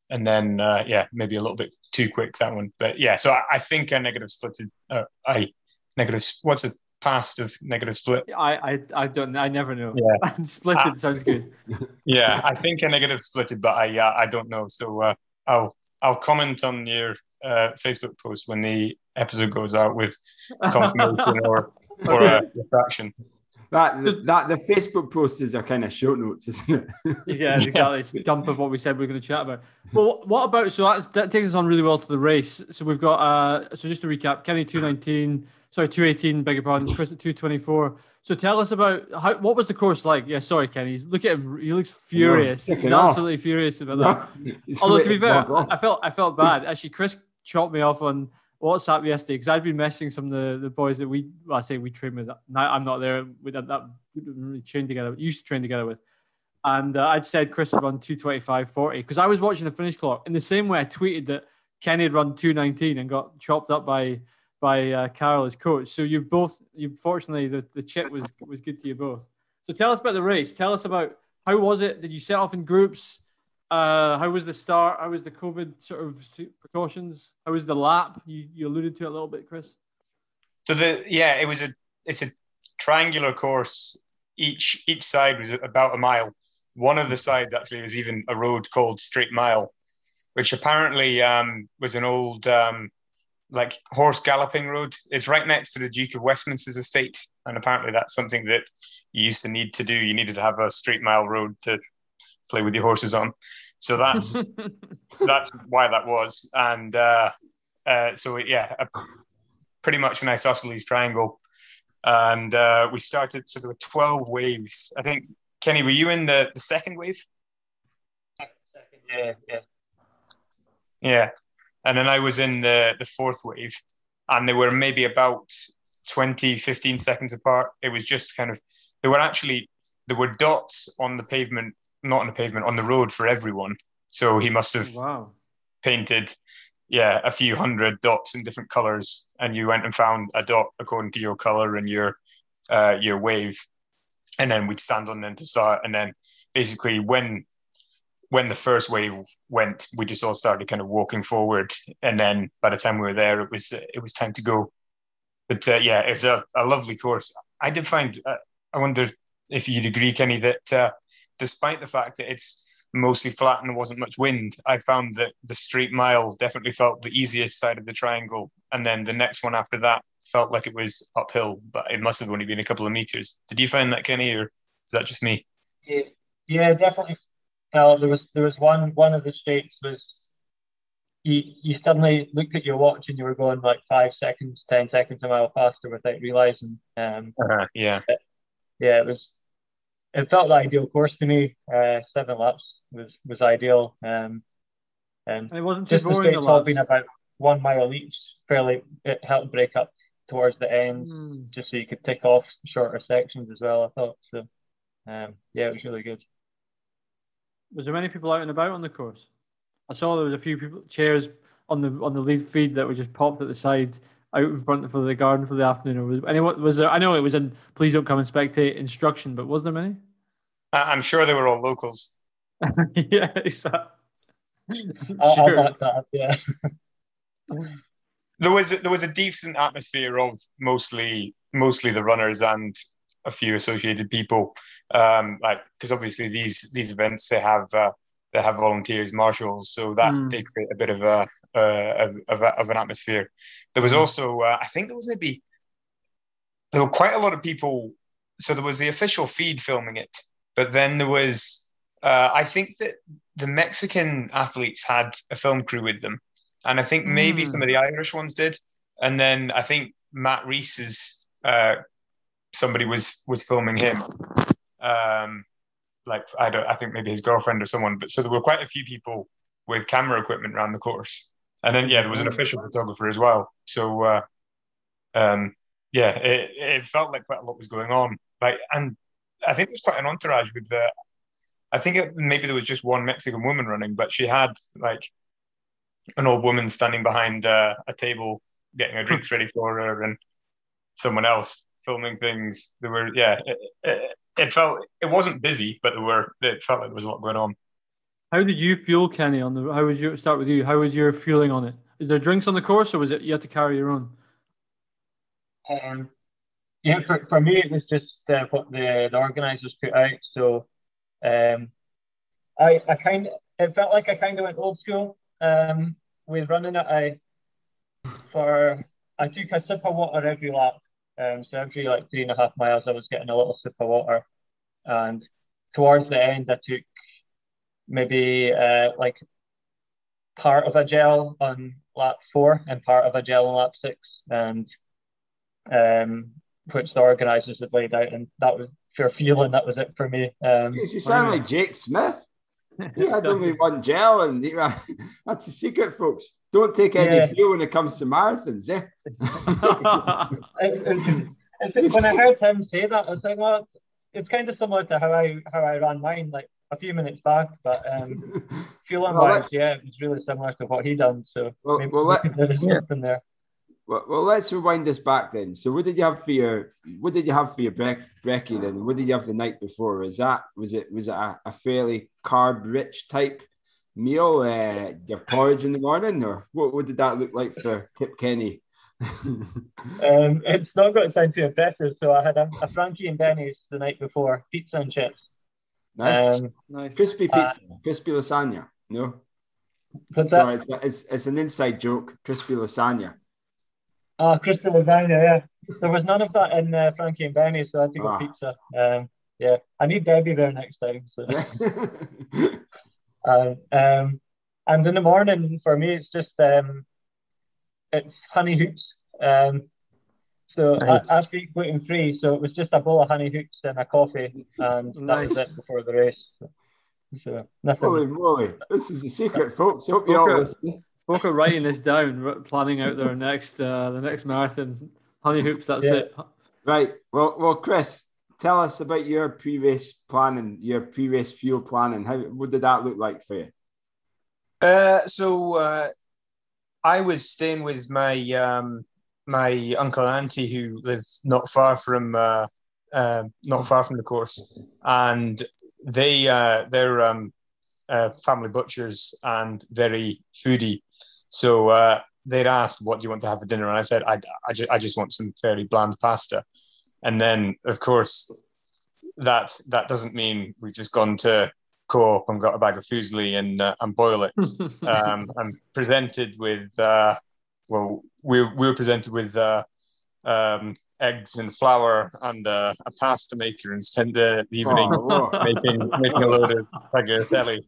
and then uh, yeah, maybe a little bit too quick that one. But yeah, so I, I think a negative splitted. Uh, I negative. What's the past of negative split? I I, I don't. I never know. Yeah, splitted uh, sounds good. Yeah, I think a negative splitted, but I uh, I don't know. So uh, I'll I'll comment on your uh, Facebook post when the episode goes out with confirmation or or a refraction. That that the Facebook posters are kind of short notes, isn't it? yeah, exactly. Jump of what we said we are going to chat about. Well, what about so that, that takes us on really well to the race. So we've got uh so just to recap, Kenny two nineteen, sorry two eighteen, beg your pardon, Chris at two twenty four. So tell us about how what was the course like? Yeah, sorry, Kenny. Look at him; he looks furious. No, He's absolutely furious about that. Although to be fair, I felt I felt bad. Actually, Chris chopped me off on WhatsApp yesterday because I'd been messaging some of the, the boys that we well, I say we train with. Now I'm not there with that, that we really train together. Used to train together with, and uh, I'd said Chris had run 225.40 because I was watching the finish clock in the same way I tweeted that Kenny had run 219 and got chopped up by by uh, Carol as coach. So you both you fortunately the, the chip was was good to you both. So tell us about the race. Tell us about how was it? Did you set off in groups? Uh, how was the start? How was the COVID sort of precautions? How was the lap? You, you alluded to it a little bit, Chris. So the yeah, it was a it's a triangular course. Each each side was about a mile. One of the sides actually was even a road called Straight Mile, which apparently um, was an old um, like horse galloping road. It's right next to the Duke of Westminster's estate, and apparently that's something that you used to need to do. You needed to have a straight mile road to play with your horses on. So that's that's why that was, and uh, uh, so yeah, a, pretty much an isosceles triangle, and uh, we started. So there were twelve waves. I think Kenny, were you in the the second wave? Second, yeah, yeah, yeah. And then I was in the the fourth wave, and they were maybe about 20, 15 seconds apart. It was just kind of there were actually there were dots on the pavement not on the pavement, on the road for everyone. So he must have wow. painted, yeah, a few hundred dots in different colors, and you went and found a dot according to your color and your uh, your wave, and then we'd stand on them to start, and then basically when when the first wave went, we just all started kind of walking forward, and then by the time we were there, it was it was time to go. But uh, yeah, it's a, a lovely course. I did find. Uh, I wonder if you'd agree, Kenny, that uh, despite the fact that it's mostly flat and there wasn't much wind, I found that the straight miles definitely felt the easiest side of the triangle. And then the next one after that felt like it was uphill, but it must have only been a couple of meters. Did you find that, Kenny, or is that just me? Yeah, yeah definitely. Uh, there was there was one one of the straights was you you suddenly looked at your watch and you were going like five seconds, ten seconds a mile faster without realizing. Um, uh, yeah, yeah, it was it felt the ideal course to me. Uh, seven laps was was ideal. Um, and, and it wasn't too just boring. The all being about one mile each, fairly it helped break up towards the end, mm. just so you could tick off shorter sections as well. I thought so. Um, yeah, it was really good. Was there many people out and about on the course? I saw there was a few people chairs on the on the lead feed that were just popped at the side out in front of the garden for the afternoon. Or was anyone was there? I know it was in please don't come and spectate instruction, but was there many? I'm sure they were all locals. yeah, exactly. sure. That, yeah. there was there was a decent atmosphere of mostly mostly the runners and a few associated people. Um, like because obviously these these events they have uh, they have volunteers, marshals, so that mm. did create a bit of a, uh, of, of, of, an atmosphere. There was hmm. also, uh, I think there was maybe there were quite a lot of people. So there was the official feed filming it, but then there was, uh, I think that the Mexican athletes had a film crew with them, and I think maybe mm. some of the Irish ones did, and then I think Matt Rees's uh, somebody was was filming him. Um, like I don't I think maybe his girlfriend or someone. But so there were quite a few people with camera equipment around the course, and then yeah, there was an official photographer as well. So uh, um, yeah, it, it felt like quite a lot was going on. Like, and I think there's quite an entourage with the. I think it, maybe there was just one Mexican woman running, but she had like an old woman standing behind uh, a table getting her drinks ready for her, and someone else filming things. There were yeah, it, it, it felt it wasn't busy, but there were it felt like there was a lot going on. How did you feel, Kenny? On the how was your start with you? How was your feeling on it? Is there drinks on the course, or was it you had to carry your own? Um, yeah, for, for me it was just uh, what the, the organisers put out. So, um, I I kind of it felt like I kind of went old school um, with running it. I for I took a sip of water every lap. Um, so every like three and a half miles, I was getting a little sip of water, and towards the end, I took maybe uh, like part of a gel on lap four and part of a gel on lap six, and um, which the organisers had laid out, and that was for feeling that was it for me. Um, you sound like Jake Smith. He had only one gel, and that's the secret, folks. Don't take any yeah. feel when it comes to marathons, eh? when I heard him say that, I was like, well, it's kind of similar to how I how I ran mine like a few minutes back, but um, feeling well, wise, yeah, it was really similar to what he done. So well, maybe, well, let, there's yeah. something there. Well, well, let's rewind this back then. So, what did you have for your what did you have for your brec- brekkie then? What did you have the night before? Was that was it was it a, a fairly carb rich type meal, uh, your porridge in the morning, or what, what did that look like for Kip Kenny? um, it's not going to sound too impressive. So I had a, a Frankie and Benny's the night before, pizza and chips. Nice, um, nice. Crispy uh, pizza, uh, crispy lasagna. No, what's Sorry, that? It's, it's, it's, an inside joke. Crispy lasagna. Ah, crispy lasagna. Yeah, there was none of that in uh, Frankie and Benny, so I had to go ah. pizza. Um, yeah, I need Debbie there next time. So. Uh, um, and in the morning for me, it's just um, it's honey hoops. Um, so nice. I, I eat gluten free, so it was just a bowl of honey hoops and a coffee, and nice. that was it before the race. So, nothing. Holy moly! This is a secret, folks. Hope you all listen. Folk are writing this down, planning out their next uh, the next marathon. Honey hoops. That's yeah. it. Right. Well, well, Chris, tell us about your previous planning, your previous fuel planning. How what did that look like for you? Uh, so uh, I was staying with my um, my uncle and auntie who live not far from uh, uh, not far from the course, and they uh, they're um, uh, family butchers and very foodie. So uh, they'd asked, "What do you want to have for dinner?" And I said, "I I, ju- I just want some fairly bland pasta." And then, of course, that that doesn't mean we've just gone to co-op and got a bag of fusilli and uh, and boil it. um, I'm presented with uh, well, we we were presented with uh, um, eggs and flour and uh, a pasta maker and spent the evening oh, making making a load of tagliatelle.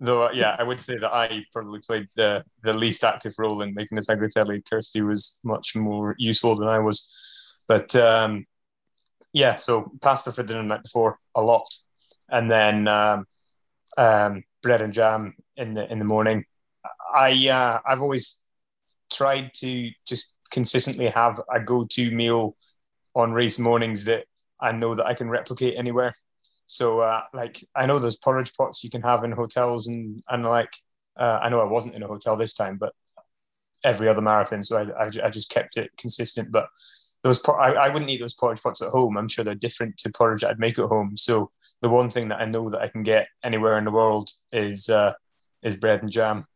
Though, uh, yeah, I would say that I probably played the the least active role in making the tagliatelle. Kirsty was much more useful than I was. But um, yeah, so pasta for dinner the night before a lot, and then um, um, bread and jam in the in the morning. I uh, I've always tried to just consistently have a go-to meal on race mornings that I know that I can replicate anywhere. So uh, like I know there's porridge pots you can have in hotels and and like uh, I know I wasn't in a hotel this time, but every other marathon, so I, I, I just kept it consistent. But those I, I wouldn't eat those porridge pots at home. I'm sure they're different to porridge I'd make at home. So the one thing that I know that I can get anywhere in the world is uh, is bread and jam.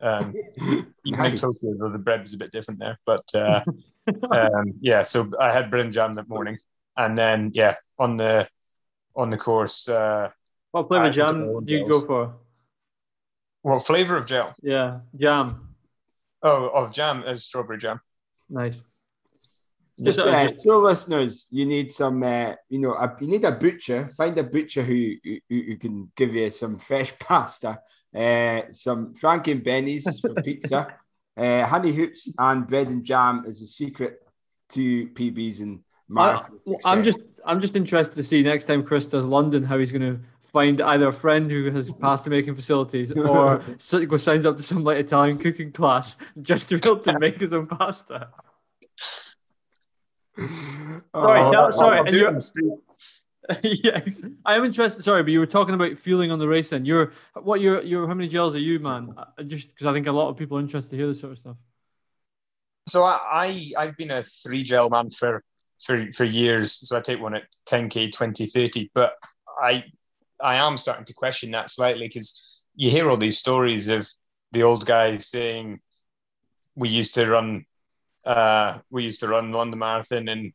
Um, in Tokyo, though the bread was a bit different there, but uh, um, yeah. So I had bread and jam that morning, and then yeah, on the on the course. Uh, what flavor jam do you go for? What flavor of gel? Yeah, jam. Oh, of jam is strawberry jam. Nice. Just, uh, just, so listeners, you need some, uh, you know, a, you need a butcher. Find a butcher who, who, who can give you some fresh pasta, uh, some Frankie and Benny's for pizza, uh, honey hoops, and bread and jam is a secret to PBs and marathon. I, I'm just, I'm just interested to see next time Chris does London how he's going to find either a friend who has pasta making facilities or go signs up to some like Italian cooking class just to be able to make his own pasta. sorry, oh, no, sorry. yes, I am interested. Sorry, but you were talking about fueling on the race. Then you're what? You're you're how many gels are you, man? Uh, just because I think a lot of people are interested to hear this sort of stuff. So I, I have been a three gel man for for for years. So I take one at 10k, 20, 30. But I I am starting to question that slightly because you hear all these stories of the old guys saying we used to run uh, we used to run London Marathon in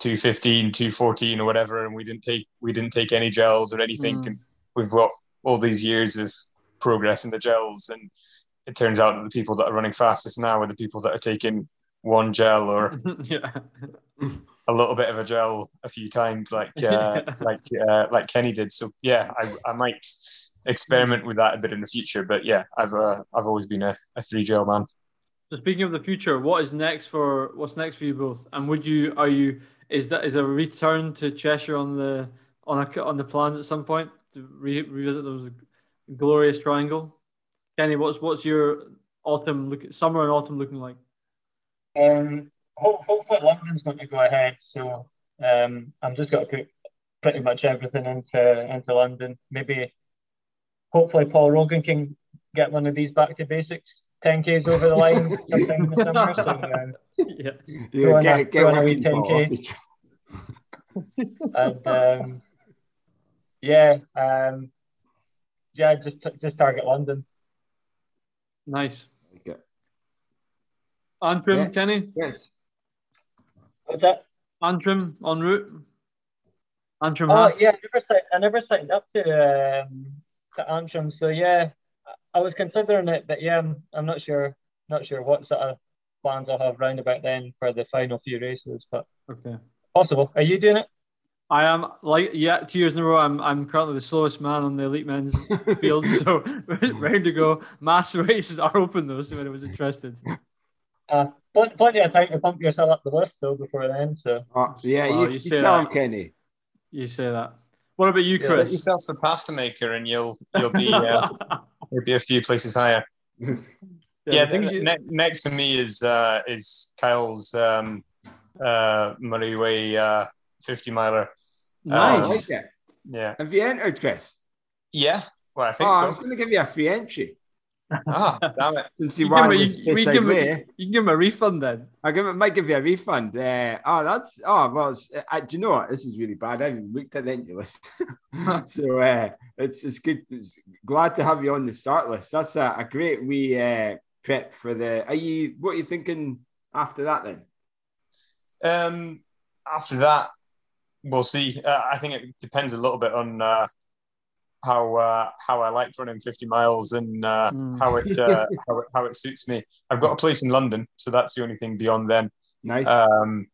215, 214 or whatever, and we didn't take we didn't take any gels or anything. Mm. And we've got all these years of progress in the gels, and it turns out that the people that are running fastest now are the people that are taking one gel or yeah. a little bit of a gel a few times, like uh, like uh, like Kenny did. So yeah, I, I might experiment with that a bit in the future. But yeah, I've uh, I've always been a, a three gel man. So speaking of the future, what is next for what's next for you both? And would you are you is that is a return to Cheshire on the on a, on the plans at some point to re, revisit those glorious triangle? Kenny, what's what's your autumn look summer and autumn looking like? Um, hopefully London's going to go ahead. So um, I'm just going to put pretty much everything into into London. Maybe hopefully Paul Rogan can get one of these back to basics 10Ks over the line sometime in the summer. So, um, yeah, yeah get, a, get a 10K. and um, yeah, um, yeah, just just target London. Nice. Okay. Antrim, yeah. Kenny? Yes. What's that? Antrim en route. Antrim. Oh half. yeah, I never, I never signed up to um, to Antrim, so yeah, I was considering it, but yeah, I'm, I'm not sure. Not sure what sort of plans I'll have round about then for the final few races, but okay, possible. Are you doing it? I am like yeah, two years in a row. I'm I'm currently the slowest man on the elite men's field, so ready to go. Mass races are open though, so anyone was interested. Uh, plenty of time to pump yourself up the list though before then. So oh, yeah, you, you, you tell that. him, Kenny. You say that. What about you, Chris? Yeah, yourself the pasta maker, and you'll you'll be uh, you'll be a few places higher. yeah, yeah you... ne- next for me is uh, is Kyle's um, uh, Moray Way uh, fifty miler. Nice. Um, yeah. Have you entered, Chris? Yeah. Well, I think oh, so. I was going to give you a free entry. Ah, damn it. Since you, you, you, you, you, give him, you give him a refund then. I give might give you a refund. Uh, oh, that's oh well. Uh, do you know what? This is really bad. I haven't looked at the entry list, so uh, it's it's good. It's glad to have you on the start list. That's a, a great wee uh, prep for the. Are you? What are you thinking after that then? Um, after that, we'll see. Uh, I think it depends a little bit on uh, how uh, how I like running 50 miles and uh, mm. how it uh, how it how it suits me. I've got a place in London, so that's the only thing beyond then. Nice. Um,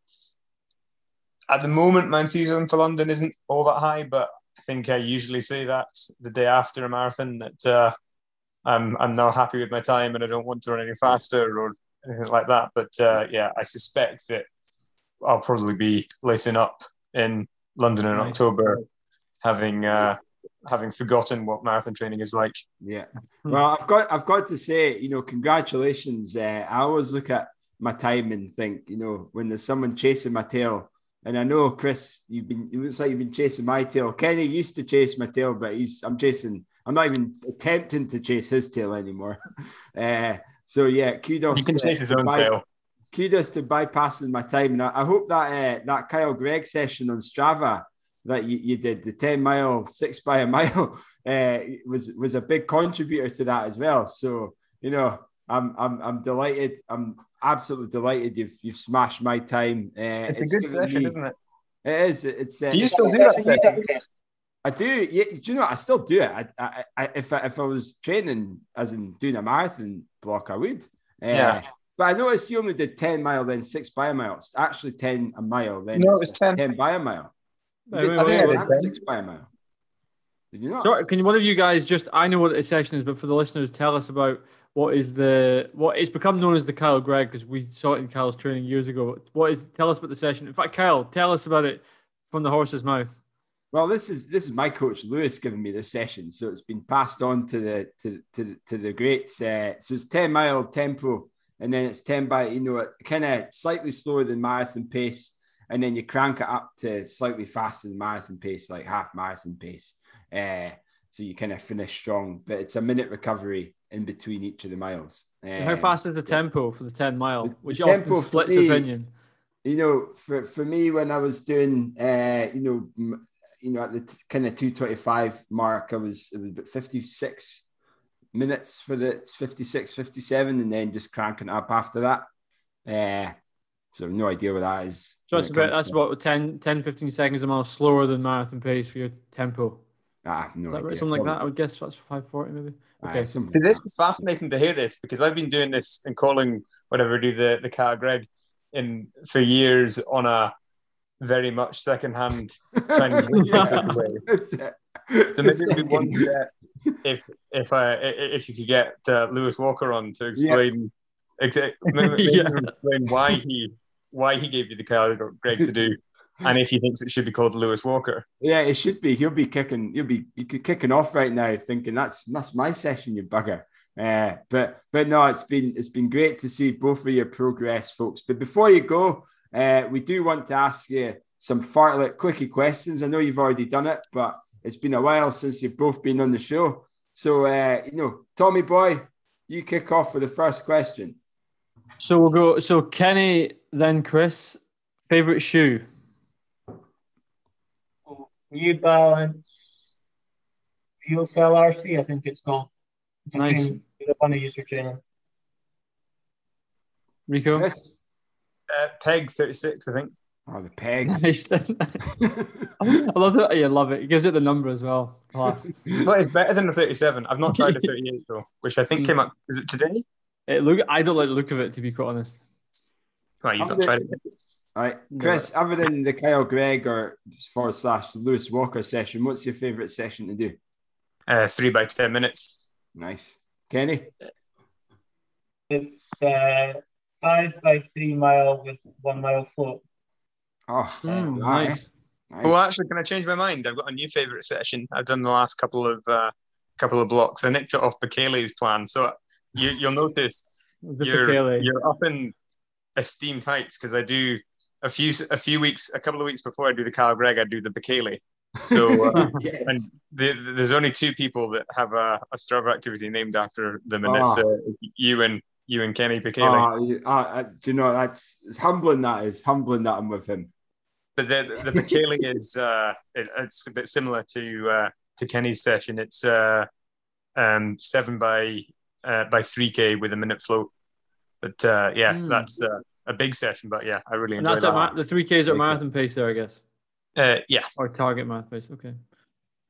at the moment, my enthusiasm for London isn't all that high, but I think I usually say that the day after a marathon that uh, I'm I'm now happy with my time and I don't want to run any faster or anything like that. But uh, yeah, I suspect that I'll probably be lacing up in London in nice. October, having uh, having forgotten what marathon training is like. Yeah. Well, I've got I've got to say, you know, congratulations. Uh, I always look at my time and think, you know, when there's someone chasing my tail, and I know Chris, you've been it looks like you've been chasing my tail. Kenny used to chase my tail, but he's I'm chasing. I'm not even attempting to chase his tail anymore. uh, so yeah, kudos. You can chase his own by, tail. Kudos to bypassing my time, and I, I hope that uh, that Kyle Greig session on Strava that you, you did the 10 mile six by a mile uh, was was a big contributor to that as well so you know i'm i'm, I'm delighted i'm absolutely delighted you've you've smashed my time uh, it's, it's, a good session me, isn't it it is it's uh, do you still do that I do. Yeah, do you know what? I still do it. I, I, I, if I, if I was training as in doing a marathon block, I would. Uh, yeah. But I noticed you only did ten mile, then six by a mile. It's actually ten a mile, then no, it was 10. ten by a mile. I think I did six by a mile. Did you not? Sorry, can one of you guys just? I know what a session is, but for the listeners, tell us about what is the what it's become known as the Kyle Greig because we saw it in Kyle's training years ago. What is? Tell us about the session. In fact, Kyle, tell us about it from the horse's mouth. Well, this is this is my coach Lewis giving me this session, so it's been passed on to the to to, to the greats. Uh, so it's ten mile tempo, and then it's ten by you know kind of slightly slower than marathon pace and then you crank it up to slightly faster than marathon pace, like half marathon pace. Uh, so you kind of finish strong, but it's a minute recovery in between each of the miles. Um, How fast is the tempo for the 10 mile, which often splits me, opinion? You know, for, for me, when I was doing, uh, you know, you know, at the t- kind of 225 mark, I was, it was about 56 minutes for the 56, 57, and then just cranking up after that. Uh, so no idea what that is. So that's about that's about 10, 10, 15 seconds a mile slower than marathon pace for your tempo. Ah, no is that right? Something like that. I would guess that's five forty maybe. Okay. so this is fascinating to hear this because I've been doing this and calling whatever do the the Kyle Greig in for years on a very much secondhand Chinese way. So maybe it'd be one to get if if I if you could get uh, Lewis Walker on to explain Exactly. yeah. explain why he why he gave you the card, Greg, to do, and if he thinks it should be called Lewis Walker. Yeah, it should be. He'll be kicking. He'll be kicking off right now, thinking that's that's my session, you bugger. Uh, but but no, it's been it's been great to see both of your progress, folks. But before you go, uh, we do want to ask you some fartlek quickie questions. I know you've already done it, but it's been a while since you've both been on the show. So uh, you know, Tommy boy, you kick off with the first question. So we'll go. So Kenny, then Chris. Favorite shoe? New Balance FuelCell RC, I think it's called. nice. The one I use for training. Rico. Yes. Uh, Peg thirty six, I think. Oh, the pegs. I love it. You love it. It gives it the number as well. Class. but it's better than the 37. I've not tried the 38 though, which I think came up. Is it today? It look, I don't like the look of it to be quite honest. Right, you've not tried it. All right, Chris. No. Other than the Kyle Greig or forward slash Lewis Walker session, what's your favourite session to do? Uh, three by ten minutes. Nice, Kenny. It's uh, five by three mile with one mile float. Oh, mm, nice. nice. Well, actually, can I change my mind? I've got a new favourite session. I've done the last couple of uh, couple of blocks. I nicked it off Bekele's plan, so you, you'll notice you're, you're up in esteemed heights because I do a few a few weeks, a couple of weeks before I do the Kyle Greig, I do the Bekele. So, uh, yes. and the, there's only two people that have a, a Strava activity named after them, and oh. it's uh, you and you and Kenenisa Bekele. Oh, uh, do you know that's it's humbling. That is humbling that I'm with him. But the the Bekele is uh, it, it's a bit similar to uh, to Kenny's session. It's uh, um, seven by uh, by 3k with a minute float. But uh, yeah, mm. that's uh, a big session. But yeah, I really enjoy and that's that. the 3k at marathon pace there, I guess. Uh, yeah. Or target marathon pace. Okay.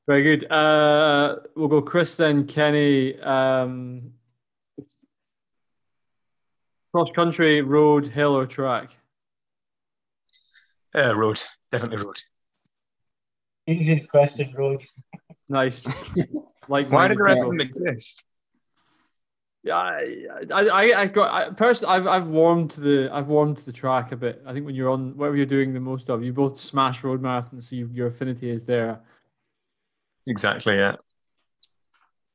Very good. Uh, we'll go Chris then, Kenny. Um, cross country, road, hill, or track? Uh, road. Definitely road. Easiest question, road. Nice. like, why did the rest of them exist? Yeah, I, I, I got I, personally, I've, I've warmed to the, I've warmed to the track a bit. I think when you're on whatever you're doing the most of, you both smash road marathons, so you, your affinity is there. Exactly. Yeah.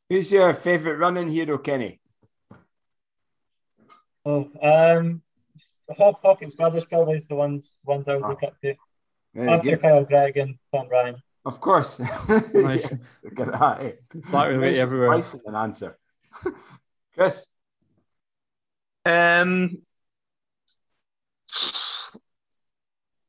Who's your favorite running hero, Kenny? Oh, um, Hawk Hawkins Brothers probably is the ones ones I would look up to. After Kyle Greig and Tom Ryan. Of course. Nice. Look at that. Eh? Flat rate everywhere. Twice an answer. Chris. Um,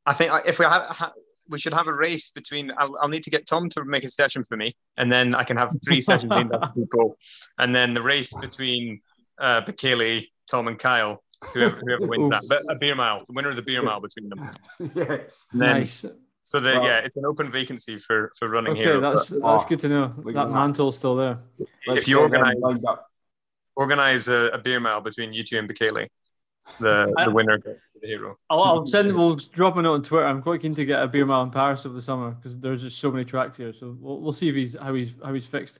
I think if we have, we should have a race between. I'll, I'll, need to get Tom to make a session for me, and then I can have three sessions named after people, and then the race between uh, Bekele, Tom, and Kyle. Whoever, whoever wins that, but a beer mile, the winner of the beer mile between them. yes. Then, nice. So the, well, yeah, it's an open vacancy for for running okay, hero. that's but, that's good to know. That mantle's still there. if you organize organize a, a, beer mile between you two and Bekele, the the winner gets the hero. I'll, I'll send. We'll drop a note on Twitter. I'm quite keen to get a beer mile in Paris over the summer because there's just so many tracks here. So we'll, we'll see if he's how he's how he's fixed.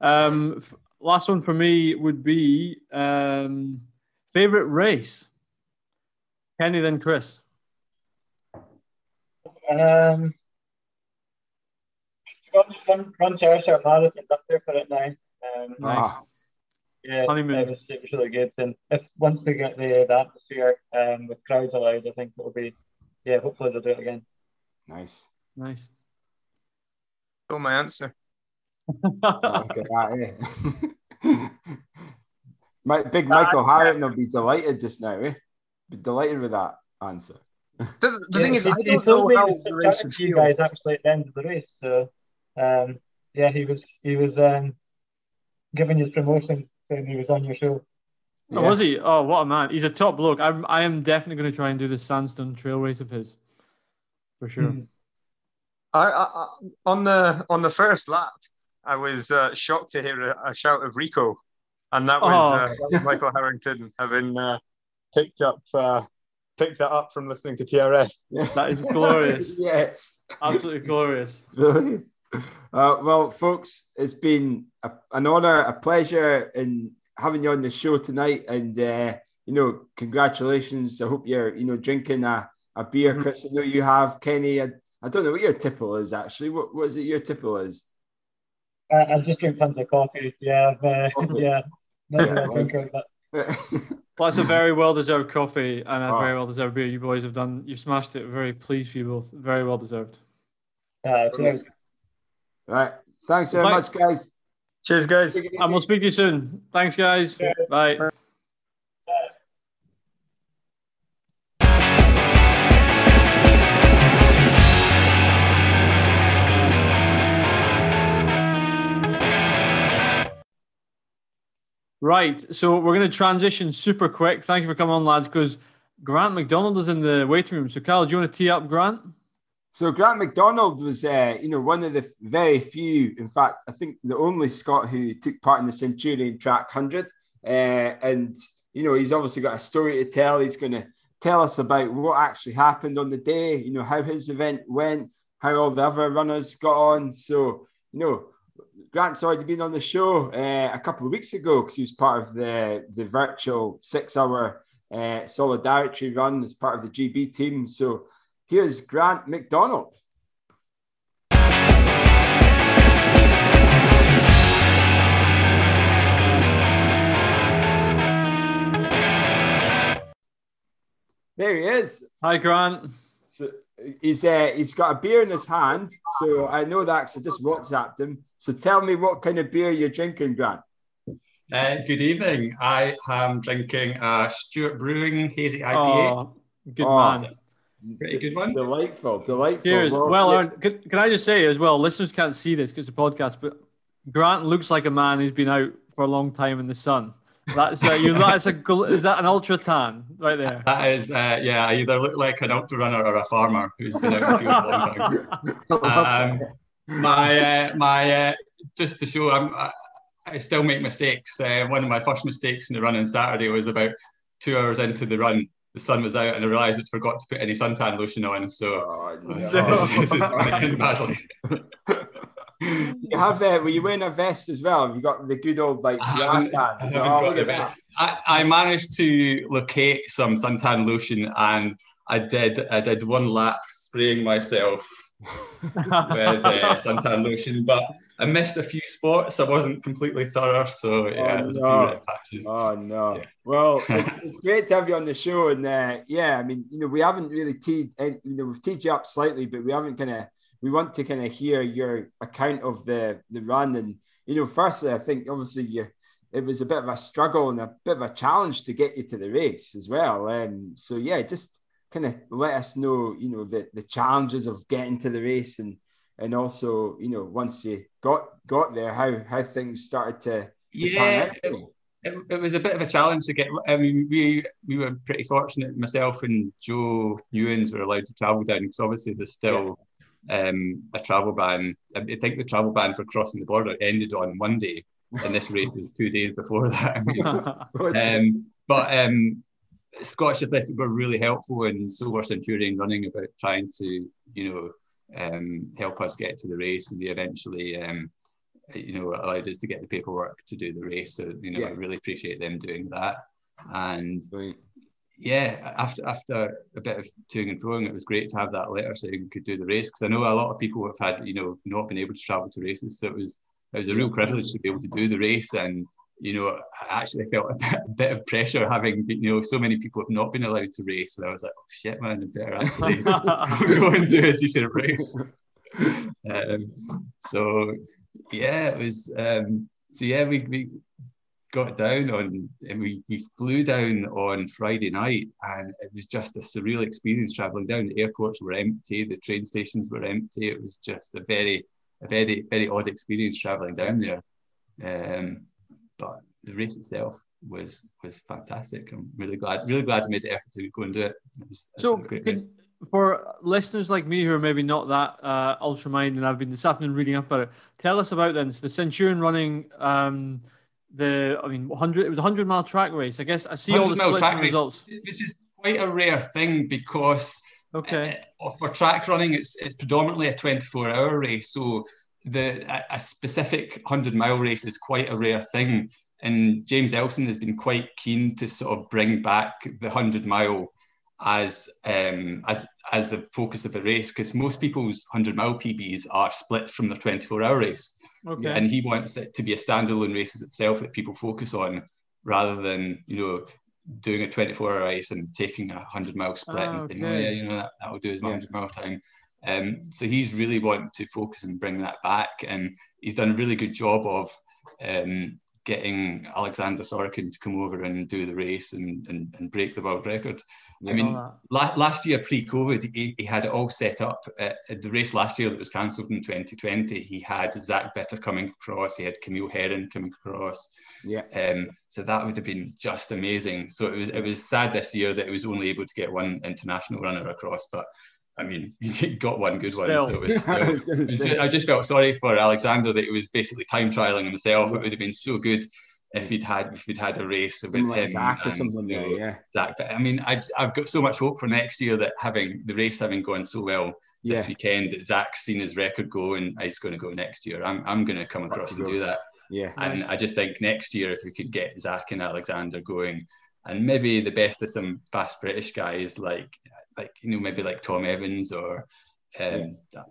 Um, last one for me would be um, favorite race. Kenny, then Chris. Um, run, run Cheshire Marathon's up there for it now. Um, nice. Yeah, Honeymoon. It was, it was really good. And if once they get the, the atmosphere um, with crowds allowed, I think it'll be, yeah, hopefully they'll do it again. Nice. Nice. Got my answer. Look at that, eh? My, big Michael uh, Harrington will be delighted just now, eh? Be delighted with that answer. The, the yeah, thing is, I don't know how the race would you guys actually at the end of the race. So, um, yeah, he was he was um, giving his promotion saying he was on your show. Oh, was he? Oh, what a man! He's a top bloke. I'm I am definitely going to try and do the sandstone trail race of his, for sure. Mm. I, I, on the on the first lap, I was uh, shocked to hear a, a, shout of Rico, and that was, oh. uh, that was Michael Harrington having uh, picked up uh, picked that up from listening to TRS. That is glorious. yes. Absolutely glorious. Really? Uh, well, folks, it's been a, an honor, a pleasure in having you on the show tonight. And, uh, you know, congratulations. I hope you're, you know, drinking a, a beer, mm-hmm. Chris. I know you have, Kenny. I, I don't know what your tipple is, actually. What, what is it your tipple is? Uh, I just drink tons of coffee. Yeah. Uh, yeah. Not yeah, a drinker, but well, it's a very well deserved coffee and a oh. very well deserved beer. You boys have done, You've smashed it. Very pleased for you both. Very well deserved. Uh, cheers. Right. Thanks very much, guys. Cheers, guys. And we'll speak to you soon. Thanks, guys. Bye. Right, so we're going to transition super quick. Thank you for coming on, lads, because Grant McDonald is in the waiting room. So, Kyle, do you want to tee up Grant? So, Grant McDonald was, uh, you know, one of the very few, in fact, I think the only Scot who took part in the Centurion Track 100. Uh, and, you know, he's obviously got a story to tell. He's going to tell us about what actually happened on the day, you know, how his event went, how all the other runners got on. So, you know, Grant's already been on the show uh, a couple of weeks ago because he was part of the, the virtual six hour uh, solidarity run as part of the GB team. So here's Grant McDonald. There he is. Hi, Grant. So he's uh, he's got a beer in his hand, so I know that because I just WhatsApped him. So tell me what kind of beer you're drinking, Grant. Uh, good evening. I am drinking a Stewart Brewing Hazy IPA. Oh, good oh, man. Pretty good one. Delightful, delightful. Cheers. Well, well yeah. can, can, I just say as well, listeners can't see this because it's a podcast, but Grant looks like a man who's been out for a long time in the sun. That's uh, you. That's a. Is that an ultra tan right there? That is. Uh, yeah, I either look like an ultra runner or a farmer who's been out in the field a long time. Um, my uh, my uh, just to show I'm, I, I still make mistakes. Uh, one of my first mistakes in the run on Saturday was about two hours into the run. The sun was out, and I realised I'd forgot to put any suntan lotion on. So oh, no. badly. you have uh, were you wearing a vest as well? Have you got the good old like I, oh, I, I managed to locate some suntan lotion and I did I did one lap spraying myself with uh, suntan lotion, but I missed a few spots. I wasn't completely thorough, so yeah, oh, no. Oh no! Yeah. Well, it's, it's, great to have you on the show, and uh, yeah, I mean, you know, we haven't really teed, you know, we've teed you up slightly, but we haven't kind of, we want to kind of hear your account of the the run, and you know, firstly, I think obviously you, it was a bit of a struggle and a bit of a challenge to get you to the race as well, um, so yeah, just kind of let us know, you know, the the challenges of getting to the race and and also you know once you got got there how how things started to, to yeah it, it, was a bit of a challenge to get i mean we we were pretty fortunate. Myself and joe newens were allowed to travel down because obviously there's still yeah. um, a travel ban. I think the travel ban for crossing the border ended on monday and this race was two days before that um, but um, Scottish Athletic were really helpful and so were Centurion running about trying to, you know, um, help us get to the race, and they eventually, um, you know, allowed us to get the paperwork to do the race. So you know, yeah. I really appreciate them doing that. And yeah, after after a bit of toing and froing, it was great to have that letter saying we could do the race because I know a lot of people have had you know not been able to travel to races, so it was it was a real privilege to be able to do the race and you know, I actually felt a bit, a bit, of pressure having, you know, so many people have not been allowed to race. And I was like, oh shit, man, I better actually go and do a decent race. Um, so, yeah, it was, um, so yeah, we, we got down on, and we, we flew down on Friday night, and it was just a surreal experience traveling down. The airports were empty, the train stations were empty. It was just a very, a very, very odd experience traveling down there. Um, but the race itself was was fantastic. I'm really glad, really glad I made the effort to go and do it. it was, so, for listeners like me who are maybe not that uh, ultra minded, and I've been this afternoon reading up about it. Tell us about then so the Centurion running. Um, the I mean, 100 it was a 100 mile track race. I guess I see all the splits and results. Which is quite a rare thing because okay uh, for track running, it's it's predominantly a 24 hour race. So the a, specific 100 mile race is quite a rare thing. And James Elson has been quite keen to sort of bring back the 100 mile as um, as as the focus of the race because most people's 100 mile PBs are splits from the 24 hour race. Okay. And he wants it to be a standalone race itself that people focus on rather than, you know, doing a 24 hour race and taking a 100 mile split oh, and saying, okay. oh, yeah, you know, that, that'll do his yeah. 100 mile time. Um, so he's really wanting to focus and bring that back, and he's done a really good job of um, getting Alexander Sorokin to come over and do the race and, and, and break the world record. I mean, la- last year pre-COVID, he, he, had it all set up. Uh, the race last year that was cancelled in 2020, he had Zach Bitter coming across, he had Camille Herron coming across. Yeah. Um, so that would have been just amazing. So it was it was sad this year that he was only able to get one international runner across, but I mean, he got one good one. So I, just felt sorry for Alexander that he was basically time trialing himself. It would have been so good if he'd had if we'd had a race with him Zach and, or something. You know, yeah, Zach. But I mean, I, I've got so much hope for next year that having the race having gone so well yeah. this weekend, that Zach's seen his record go and he's going to go next year. I'm I'm going to come across and do that. Yeah, and nice. I just think next year if we could get Zach and Alexander going, and maybe the best of some fast British guys like like you know maybe like Tom Evans or um, yeah.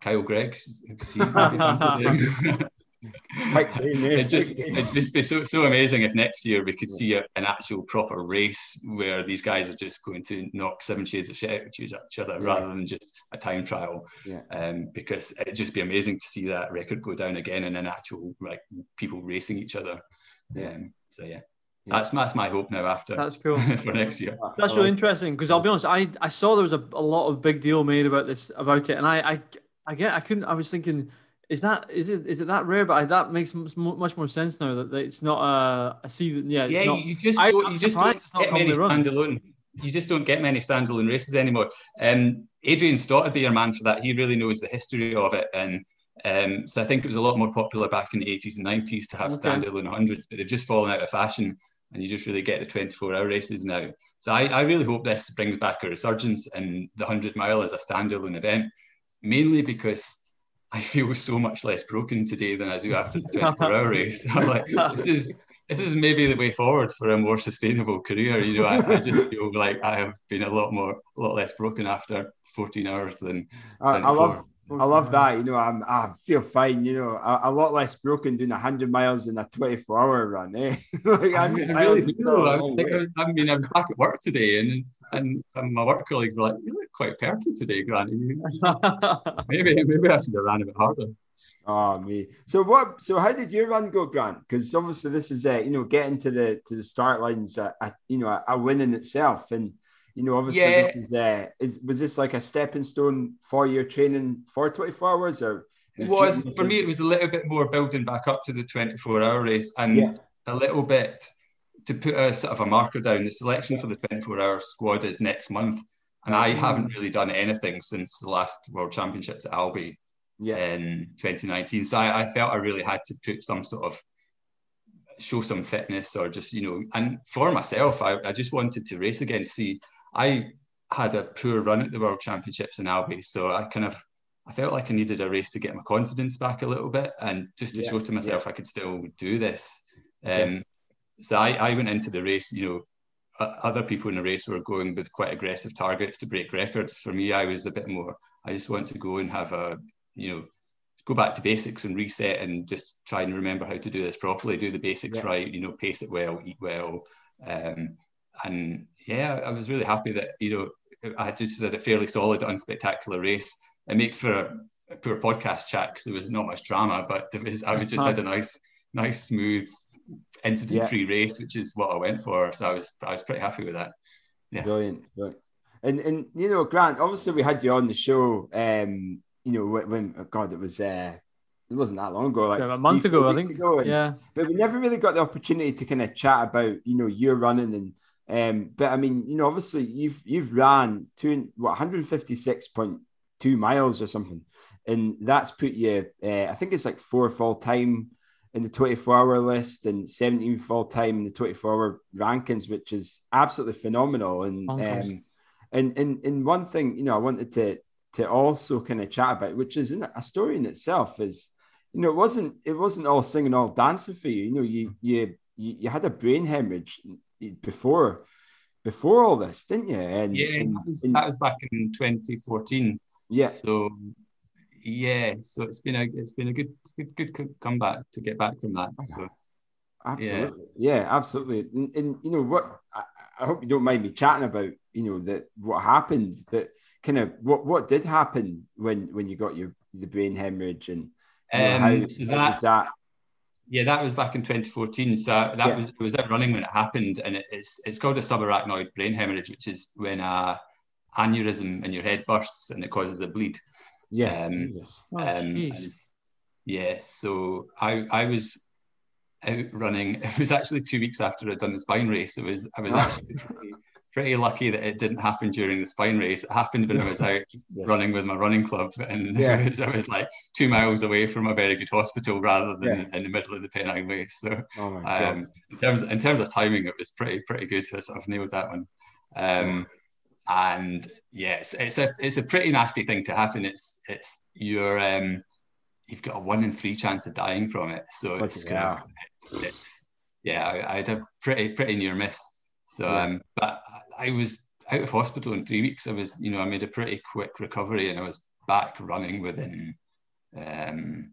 Kyle Greig. it just it'd just be so, so amazing if next year we could see a, an actual proper race where these guys are just going to knock seven shades of shit out of each other yeah. rather than just a time trial. Yeah. Um, because it'd just be amazing to see that record go down again and an actual like people racing each other. Yeah. Um, so yeah. That's that's my hope now after. That's cool for next year. That's really interesting because I'll be honest, I, I saw there was a, a lot of big deal made about this about it, and I I I get I couldn't I was thinking is that is it is it that rare? But I, that makes much more sense now that, that it's not a, a season. Yeah, yeah. Not, you just don't, I, you just don't get many standalone. You just don't get many standalone races anymore. Um, Adrian Stott would be your man for that. He really knows the history of it, and um, so I think it was a lot more popular back in the 80s and 90s to have okay. standalone hundreds, but they've just fallen out of fashion and you just really get the 24 hour races now. So I, I really hope this brings back a resurgence and the 100 mile as a standalone event, mainly because I feel so much less broken today than I do after the 24 hour race. I'm like, this is this is maybe the way forward for a more sustainable career. You know, I, I just feel like I have been a lot more, a lot less broken after 14 hours than. I, I love, I love that. You know, I'm, I feel fine. You know, a, a lot less broken doing 100 miles in a 24 hour run. Eh? like, I, mean, I really do. I, was, I mean, I was back at work today, and and, and my work colleagues were like, "You look quite perky today, Granny. maybe maybe I should have ran a bit harder." Oh me. So what? So how did your run go, Grant? Because obviously this is uh, you know getting to the to the start lines, a, a you know a, a, win in itself, and you know obviously yeah. this is uh, is was this like a stepping stone for your training for twenty four hours or? It was for me. It was a little bit more building back up to the twenty four hour race, and yeah. a little bit to put a sort of a marker down. The selection for the twenty four hour squad is next month, and I mm-hmm. haven't really done anything since the last World Championships at Albi yeah. in 2019. So I, I, felt I really had to put some sort of show some fitness or just, you know, and for myself, I, I just wanted to race again. See, I had a poor run at the World Championships in Albi. So I kind of, I felt like I needed a race to get my confidence back a little bit and just to yeah. show to myself yeah. I could still do this. Um, So I, I went into the race, you know, other people in the race were going with quite aggressive targets to break records. For me, I was a bit more, I just want to go and have a you know, go back to basics and reset and just try and remember how to do this properly, do the basics yeah. right, you know, pace it well, eat well. Um, and yeah, I was really happy that, you know, I just had a fairly solid, unspectacular race. It makes for a, a poor podcast chat because there was not much drama, but there was, I was just had a nice, nice, smooth, incident-free yeah. race, which is what I went for. So I was, I was pretty happy with that. Yeah. Brilliant. Brilliant. And, and you know, Grant, obviously we had you on the show um, you know, when, oh God, it was uh, it wasn't that long ago, like yeah, a month ago, I think. Ago, and, yeah, but we never really got the opportunity to kind of chat about you know your running and. Um, but I mean, you know, obviously you've you've ran two what 156.2 miles or something, and that's put you. Uh, I think it's like four full time in the 24 hour list and 17 full time in the 24 hour rankings, which is absolutely phenomenal. And um, and and and one thing, you know, I wanted to to also kind of chat about, which is a story in itself. Is you know, it wasn't it wasn't all singing, all dancing for you. You know, you you you, had a brain hemorrhage before before all this, didn't you? And, yeah, and, that, was, that was back in 2014. Yeah. So yeah, so it's been a it's been a good good good comeback to get back from that. So absolutely, yeah, yeah absolutely. And, and, you know what? I, I, hope you don't mind me chatting about you know that what happened, but kind of what what did happen when when you got your the brain hemorrhage and um, how, so that, was that? Yeah, that was back in 2014. So that yeah. was it was out running when it happened, and it, it's it's called a subarachnoid brain hemorrhage, which is when a aneurysm in your head bursts and it causes a bleed. Yeah. Um, yes. Oh, um, yeah. So I I was out running. It was actually two weeks after I'd done the spine race. It was I was actually pretty lucky that it didn't happen during the spine race. It happened when I was out yes. running with my running club, and yeah. I, was, I, was, like two miles away from a very good hospital rather than yeah. in the middle of the Pennine race. So, oh um, in terms in terms of timing, it was pretty pretty good. I sort of nailed that one. Um, and yes, it's a it's a pretty nasty thing to happen. It's it's your um, you've got a one in three chance of dying from it. So it's, yeah. it's yeah, I, I had a pretty pretty near miss. So, yeah. um, but I was out of hospital in three weeks. I was, you know, I made a pretty quick recovery and I was back running within um,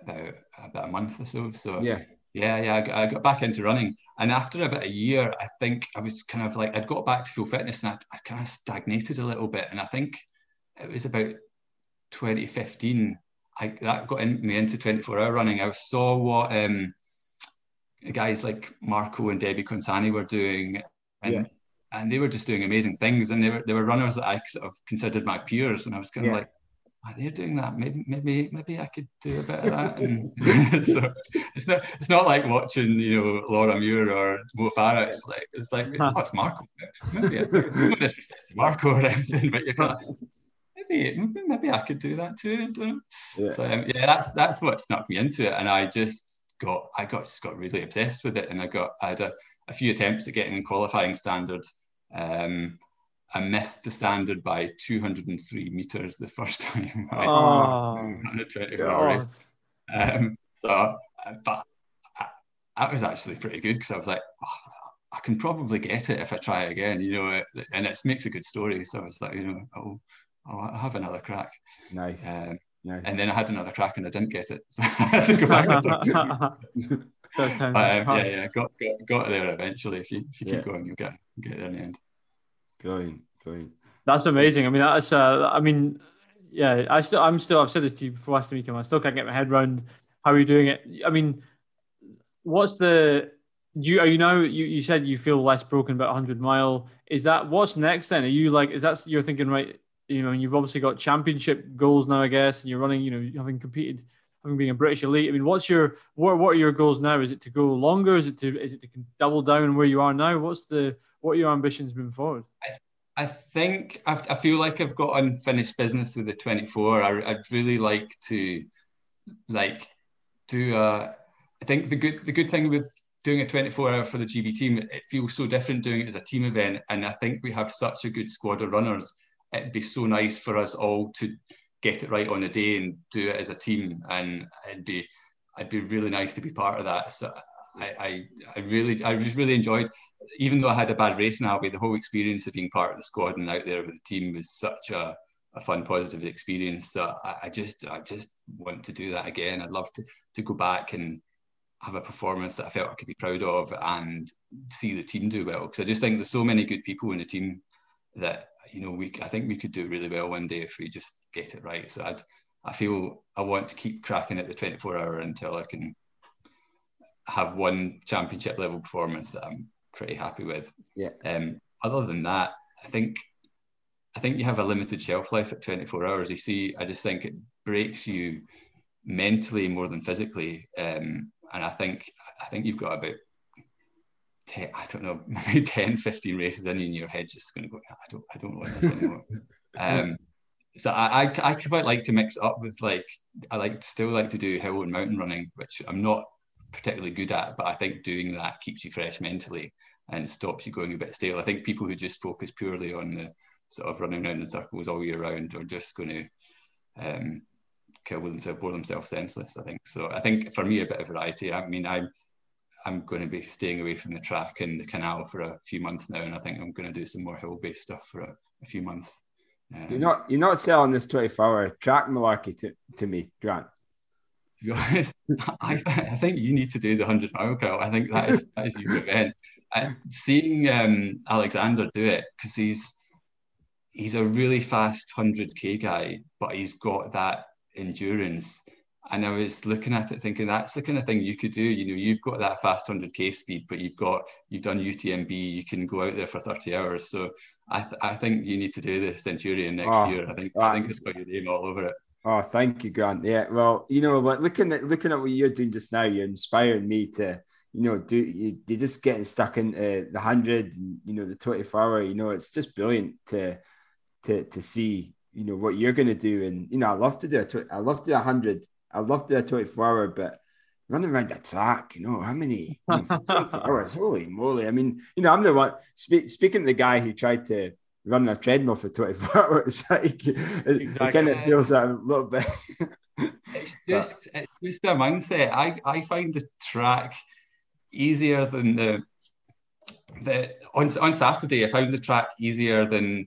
about about a month or so. So yeah, yeah, yeah. I got, I got, back into running, and after about a year, I think I was kind of like I'd got back to full fitness, and I, I kind of stagnated a little bit. And I think it was about 2015. I that got in, me into 24 hour running. I saw what um, guys like Marco and Debbie Consani were doing and yeah. and they were just doing amazing things, and they were they were runners that I sort of considered my peers, and I was kind of yeah. like. Oh, they're doing that. Maybe, maybe, maybe I could do a bit of that. And so it's not, it's not like watching, you know, Laura Muir or Mo Farah. It's like, it's like, oh, it's Marco. Maybe, I, no Marco or anything, but you're of, maybe, maybe, maybe I could do that too. Yeah. So um, yeah, that's that's what snuck me into it, and I just got, I got just got really obsessed with it, and I got, I had a, a few attempts at getting in qualifying standard. Um, I missed the standard by 203 meters the first time I oh, ran a 24 hour race. Um, so, but I, that was actually pretty good because I was like, oh, I can probably get it if I try again, you know, and it makes a good story. So I was like, you know, I'll, I'll have another crack. Nice. Um, nice. And then I had another crack and I didn't get it. So I had to go back. um, yeah, yeah, got, got got there eventually. If you if you yeah. keep going, you'll get get there in the end. Going, going. That's amazing. I mean, that's uh, I mean, yeah, I still, I'm still, I've said this to you before last week, and I still can't get my head around how you're doing it. I mean, what's the do you are you now you, you said you feel less broken about 100 mile is that what's next then are you like is that you're thinking right you know you've obviously got championship goals now i guess and you're running you know having competed having been a british elite i mean what's your what, what are your goals now is it to go longer is it to is it to double down where you are now what's the what are your ambitions moving forward I, I think I, I feel like I've got unfinished business with the 24. I, I'd really like to, like, do a. I think the good the good thing with doing a 24 hour for the GB team, it feels so different doing it as a team event. And I think we have such a good squad of runners. It'd be so nice for us all to get it right on the day and do it as a team. And it'd be, it'd be really nice to be part of that. So I, I, I really, I just really enjoyed, even though I had a bad race in Albi, the whole experience of being part of the squad and out there with the team was such a, a fun, positive experience. So I, I just, I just want to do that again. I'd love to, to go back and have a performance that I felt I could be proud of and see the team do well. Because I just think there's so many good people in the team that you know we I think we could do really well one day if we just get it right. So I'd I feel I want to keep cracking at the 24 hour until I can have one championship level performance that I'm pretty happy with. Yeah. Um, other than that, I think I think you have a limited shelf life at 24 hours. You see, I just think it breaks you mentally more than physically. Um, and I think I think you've got about 10, I don't know, maybe 10, 15 races in, and your head's just going to go, I don't, I don't want this anymore. um, so I, I, I quite like to mix up with like, I like still like to do hill and mountain running, which I'm not particularly good at, but I think doing that keeps you fresh mentally and stops you going a bit stale. I think people who just focus purely on the sort of running around in circles all year round are just going to um, kill themselves, bore themselves senseless. I think so. I think for me, a bit of variety. I mean, I'm I'm going to be staying away from the track and the canal for a few months now, and I think I'm going to do some more hill-based stuff for a, a few months. Um, you're not you're not selling this 24-hour track malarkey to, to me, Grant. To be honest, I, I think you need to do the 100 mile girl. I think that is that is your event. I, seeing um, Alexander do it because he's he's a really fast 100k guy, but he's got that endurance. And I was looking at it thinking that's the kind of thing you could do. You know, you've got that fast 100k speed, but you've got you've done UTMB, you can go out there for 30 hours. So I, th- I think you need to do the Centurion next oh, year. I think I ah. think it's got your name all over it. Oh, thank you, Grant. Yeah, well, you know, like looking at looking at what you're doing just now, you're inspiring me to, you know, do you, you're just getting stuck into the hundred, you know, the 24 hour. You know, it's just brilliant to to to see you know what you're going to do and you know i love to do a tw- i love to do a hundred i love to do a 24 hour but running around the track you know how many I mean, 24 hours? Holy moly. I mean you know i'm the one spe- speaking to the guy who tried to run a treadmill for 24 hours like exactly. it, kind of feels that a little bit it's just but, it's just a mindset. I i find the track easier than the the on, on saturday i found the track easier than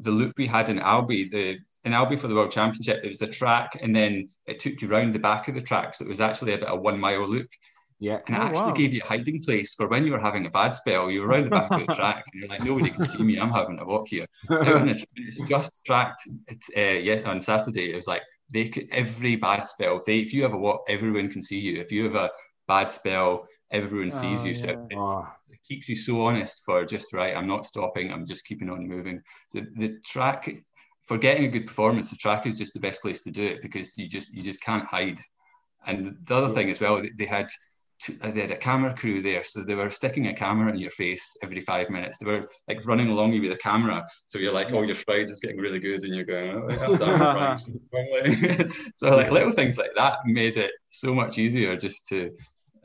the loop we had in Albi, the in Albi for the World Championship, it was a track and then it took you round the back of the track. So it was actually about a one mile loop. Yeah. And it oh, actually wow. gave you a hiding place for when you were having a bad spell. You were around the back of the track and you're like, nobody can see me. I'm having a walk here. it's just tracked. It's uh, yeah, on Saturday. It was like they could, every bad spell. If, they, if you have a walk, everyone can see you. If you have a bad spell, everyone sees oh, you. So it, oh keeps you so honest for just right. I'm not stopping. I'm just keeping on moving. So the track for getting a good performance, the track is just the best place to do it because you just you just can't hide. And the other thing as well, they had they had a camera crew there, so they were sticking a camera in your face every five minutes. They were like running along you with a camera, so you're like, oh, your stride is getting really good, and you're going, oh, so like little things like that made it so much easier just to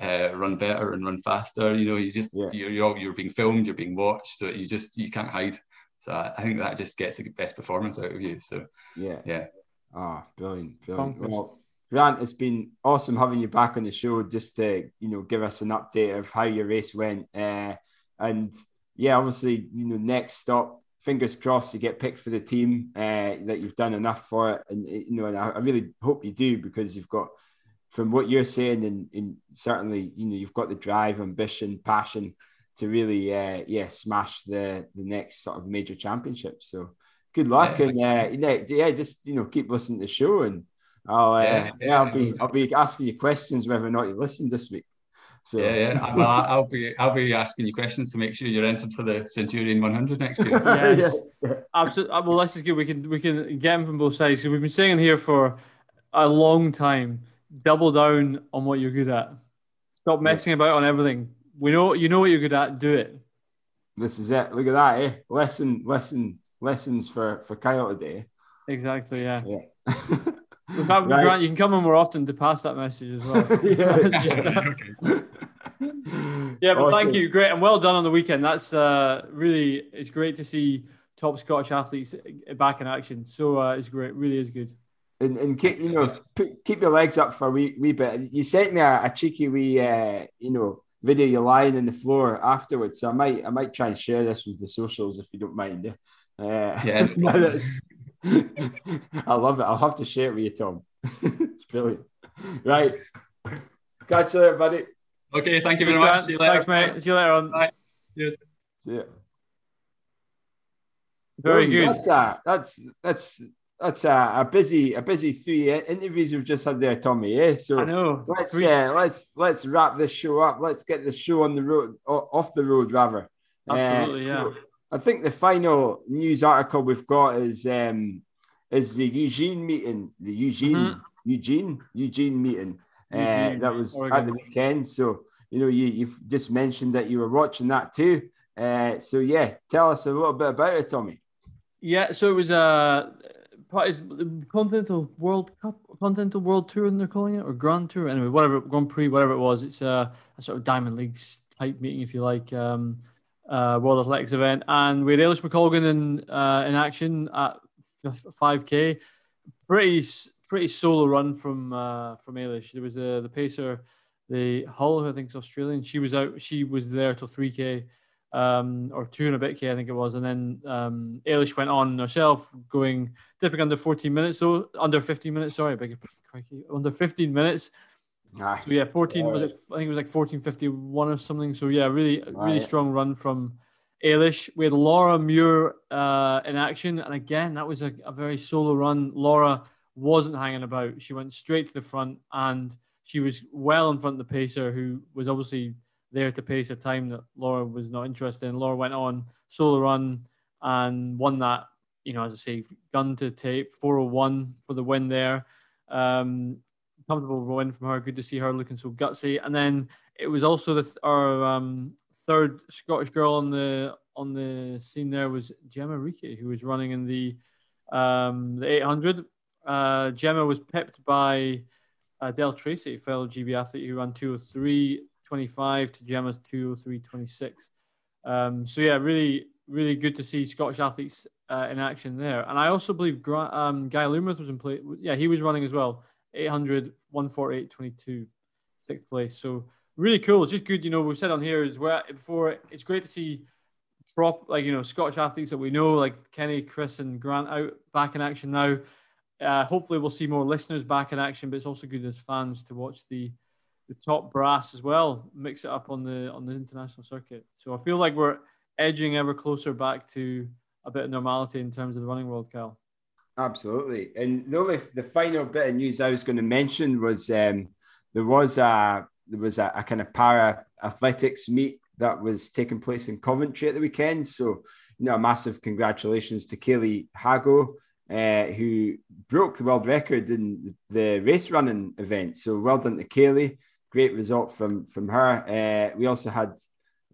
uh, run better and run faster. You know, you just yeah. you're, you're you're being filmed, you're being watched, so you just you can't hide. So I, I think that just gets the best performance out of you. So yeah, yeah. Ah, oh, brilliant, brilliant. Well, Grant, it's been awesome having you back on the show just to you know give us an update of how your race went. Uh, and yeah, obviously, you know, next stop, fingers crossed you get picked for the team, uh, that you've done enough for it. And, you know, and I, I really hope you do because you've got, from what you're saying, and, and certainly, you know, you've got the drive, ambition, passion to really, uh, yeah, smash the, the next sort of major championship. So good luck. Yeah, and, uh, yeah, just, you know, keep listening to the show and, I'll, uh, yeah, yeah, I'll be I'll be asking you questions whether or not you listen this week. So yeah, yeah. Well, I'll be I'll be asking you questions to make sure you're entered for the Centurion 100 next year. yes, yeah. absolutely. Uh, well, this is good. We can we can get them from both sides. So we've been saying here for a long time. Double down on what you're good at. Stop messing yeah. about on everything. We know you know what you're good at. Do it. This is it. Look at that, eh? Lesson, lesson, lessons for for Kyle today. Exactly. Yeah. Yeah. Right. Grant, you can come in more often to pass that message as well. yeah. Just, uh, yeah, but awesome. thank you, great and well done on the weekend. That's uh, really it's great to see top Scottish athletes back in action. So uh, it's great, really is good. And, and keep you know put, keep your legs up for a wee, wee bit. You sent me a, a cheeky wee uh, you know video you lying on the floor afterwards. So I might I might try and share this with the socials if you don't mind. Uh, yeah. I love it. I'll have to share it with you, Tom. it's brilliant. Right. Catch you later, buddy. Okay, thank you very much. See you later. Thanks, mate. See you later on. Bye. Cheers. See ya. Very good. That's a, that's that's that's a, a, busy a busy three interviews we've just had there, Tommy. Yeah, so I know. Let's uh, let's let's wrap this show up. Let's get the show on the road, off the road rather. Absolutely, uh, so, yeah. I think the final news article we've got is um, is the Eugene meeting, the Eugene mm-hmm. Eugene Eugene meeting uh, that was Oregon. at the weekend. So you know you you've just mentioned that you were watching that too. Uh, so yeah, tell us a little bit about it, Tommy. Yeah, so it was a uh, Continental World Cup, Continental World Tour, and they're calling it, or Grand Tour, anyway, whatever Grand Prix, whatever it was. It's a, a sort of Diamond Leagues type meeting, if you like. Um, uh, World Athletics event, and we had Eilish McColgan in uh, in action at 5k. Pretty pretty solo run from uh, from Eilish. There was uh, the pacer, the Hull, who I think is Australian. She was out. She was there till 3k. Um, or two and a bit k, I think it was, and then um, Eilish went on herself, going dipping under 14 minutes, so under 15 minutes. Sorry, your under 15 minutes, Ah, so yeah, 14 was it, I think it was like 1451 or something. So yeah, really right. really strong run from Eilish. We had Laura Muir uh, in action, and again that was a, a, very solo run. Laura wasn't hanging about; she went straight to the front, and she was well in front of the pacer, who was obviously there to pace a time that Laura was not interested in. Laura went on solo run and won that. You know, as I say, gun to tape, 401 for the win there. Um, comfortable win from her. Good to see her looking so gutsy. And then it was also the our um, third Scottish girl on the on the scene. There was Gemma Reekie, who was running in the um, the 800. Uh, Gemma was pipped by uh, Del Tracy, fellow GB athlete who ran 203.25 to Gemma's 203.26. Um, so yeah, really, really good to see Scottish athletes uh, in action there. And I also believe Gra- um, Guy Learmonth was in play. Yeah, he was running as well. 800, 148, 22, sixth place. So really cool. It's just good, you know, we've said on here is where before it's great to see prop like you know Scottish athletes that we know like Kenny, Chris, and Grant out back in action now. Uh, hopefully, we'll see more listeners back in action, but it's also good as fans to watch the the top brass as well, mix it up on the on the international circuit. So I feel like we're edging ever closer back to a bit of normality in terms of the running world, Cal. Absolutely. And the only the final bit of news I was going to mention was um, there was a there was a, a, kind of para athletics meet that was taking place in Coventry at the weekend. So you know, a massive congratulations to Kayleigh Haggo, uh, who broke the world record in the race running event. So well done to Kayleigh. Great result from from her. Uh, we also had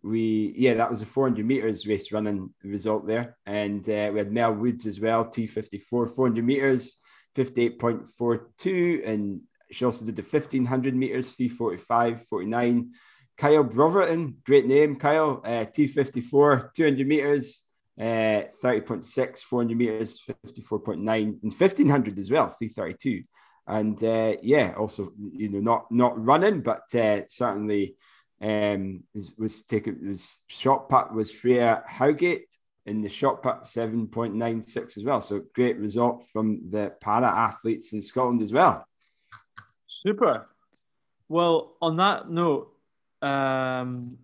we yeah that was a 400 meters race running result there and uh, we had mel woods as well t54 400 meters 58.42 and she also did the 1500 meters 345 49 kyle broverton great name kyle uh, t54 200 meters uh, 30.6, 400 meters, 54.9, and 1500 as well, 332. And uh, yeah, also, you know, not not running, but uh, certainly um, was, was taken, was shot put was Freya Howgate in the shot put 7.96 as well. So great result from the para athletes in Scotland as well. Super. Well, on that note, um,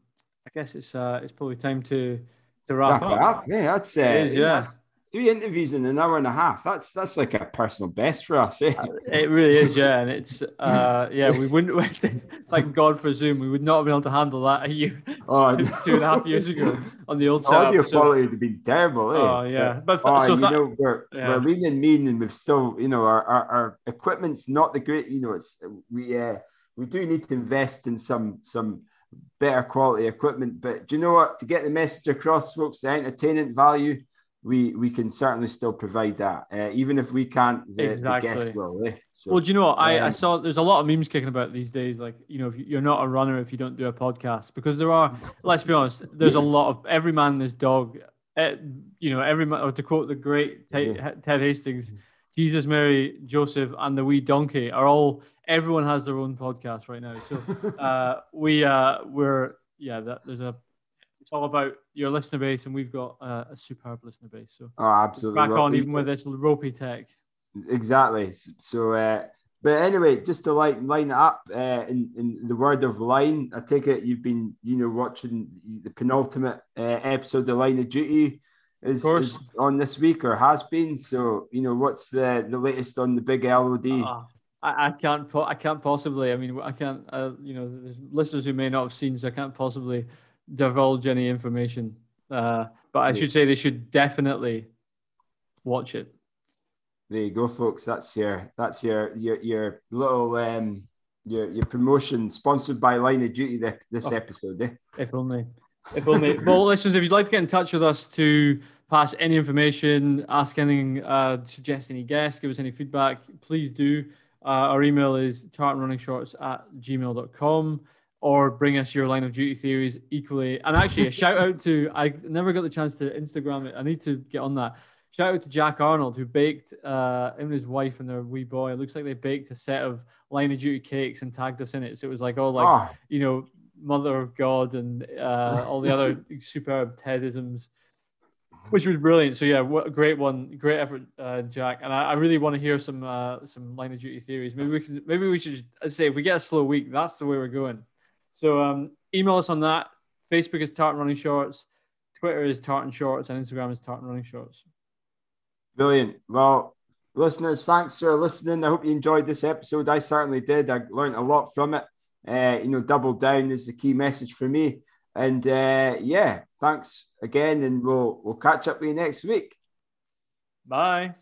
I guess it's uh, it's probably time to to wrap, wrap up. up. Yeah, that's uh, is, yeah. That's, three interviews in an hour and a half. That's that's like a personal best for us. Eh? Uh, it really is, yeah. And it's uh, yeah, we wouldn't thank God for Zoom. We would not have been able to handle that a year, oh, two, two and a half years ago on the old setup. Audio so, quality would have been terrible. Eh? Oh yeah, but, but oh, so you that, know we're yeah. we're lean and mean, and we've still you know our, our, our equipment's not the great. You know, it's we uh, we do need to invest in some some better quality equipment. But do you know what? To get the message across, folks, the entertainment value we we can certainly still provide that, uh, even if we can't. The, exactly. The guest will. Eh? So, well, do you know what? I, um, I saw there's a lot of memes kicking about these days. Like you know, if you're not a runner if you don't do a podcast, because there are. let's be honest. There's a lot of every man and his dog. Uh, you know, every man. Or to quote the great Ted, yeah. Ted Hastings, Jesus, Mary, Joseph, and the wee donkey are all. Everyone has their own podcast right now. So uh, we uh, we're yeah. That, there's a all about your listener base, and we've got uh, a superb listener base. So oh, absolutely, back on even with this ropey tech. Exactly. So, uh, but anyway, just to like line it up uh, in in the word of line, I take it you've been you know watching the penultimate uh, episode of Line of Duty. Is, is, on this week or has been. So you know, what's the the latest on the big LOD? Uh, ah, I, I can't I can't possibly. I mean, I can't. Uh, you know, there's listeners who may not have seen, so I can't possibly divulge any information. Uh, but I should say they should definitely watch it. There you go, folks. That's your that's your your your little um your your promotion sponsored by Line of Duty this, this oh, episode. Eh? If only. If only. well, listeners, if you'd like to get in touch with us to pass any information, ask anything, uh, suggest any guests, give us any feedback, please do. Uh, our email is tartanrunningshorts at gmail.com or bring us your line of duty theories equally. And actually, a shout out to I never got the chance to Instagram it. I need to get on that. Shout out to Jack Arnold who baked uh, him and his wife and their wee boy. It looks like they baked a set of line of duty cakes and tagged us in it. So it was like all like oh. you know Mother of God and uh, all the other superb Tedisms. Which was brilliant. So yeah, what a great one, great effort, uh, Jack. And I, I, really want to hear some uh, some line of duty theories. Maybe we can, maybe we should say if we get a slow week, that's the way we're going. So um, email us on that. Facebook is Tartan Running Shorts, Twitter is Tartan Shorts, and Instagram is Tartan Running Shorts. Brilliant. Well, listeners, thanks for listening. I hope you enjoyed this episode. I certainly did. I learned a lot from it. Uh, you know, double down is the key message for me. And uh, yeah, thanks again, and we'll we'll catch up with you next week. Bye.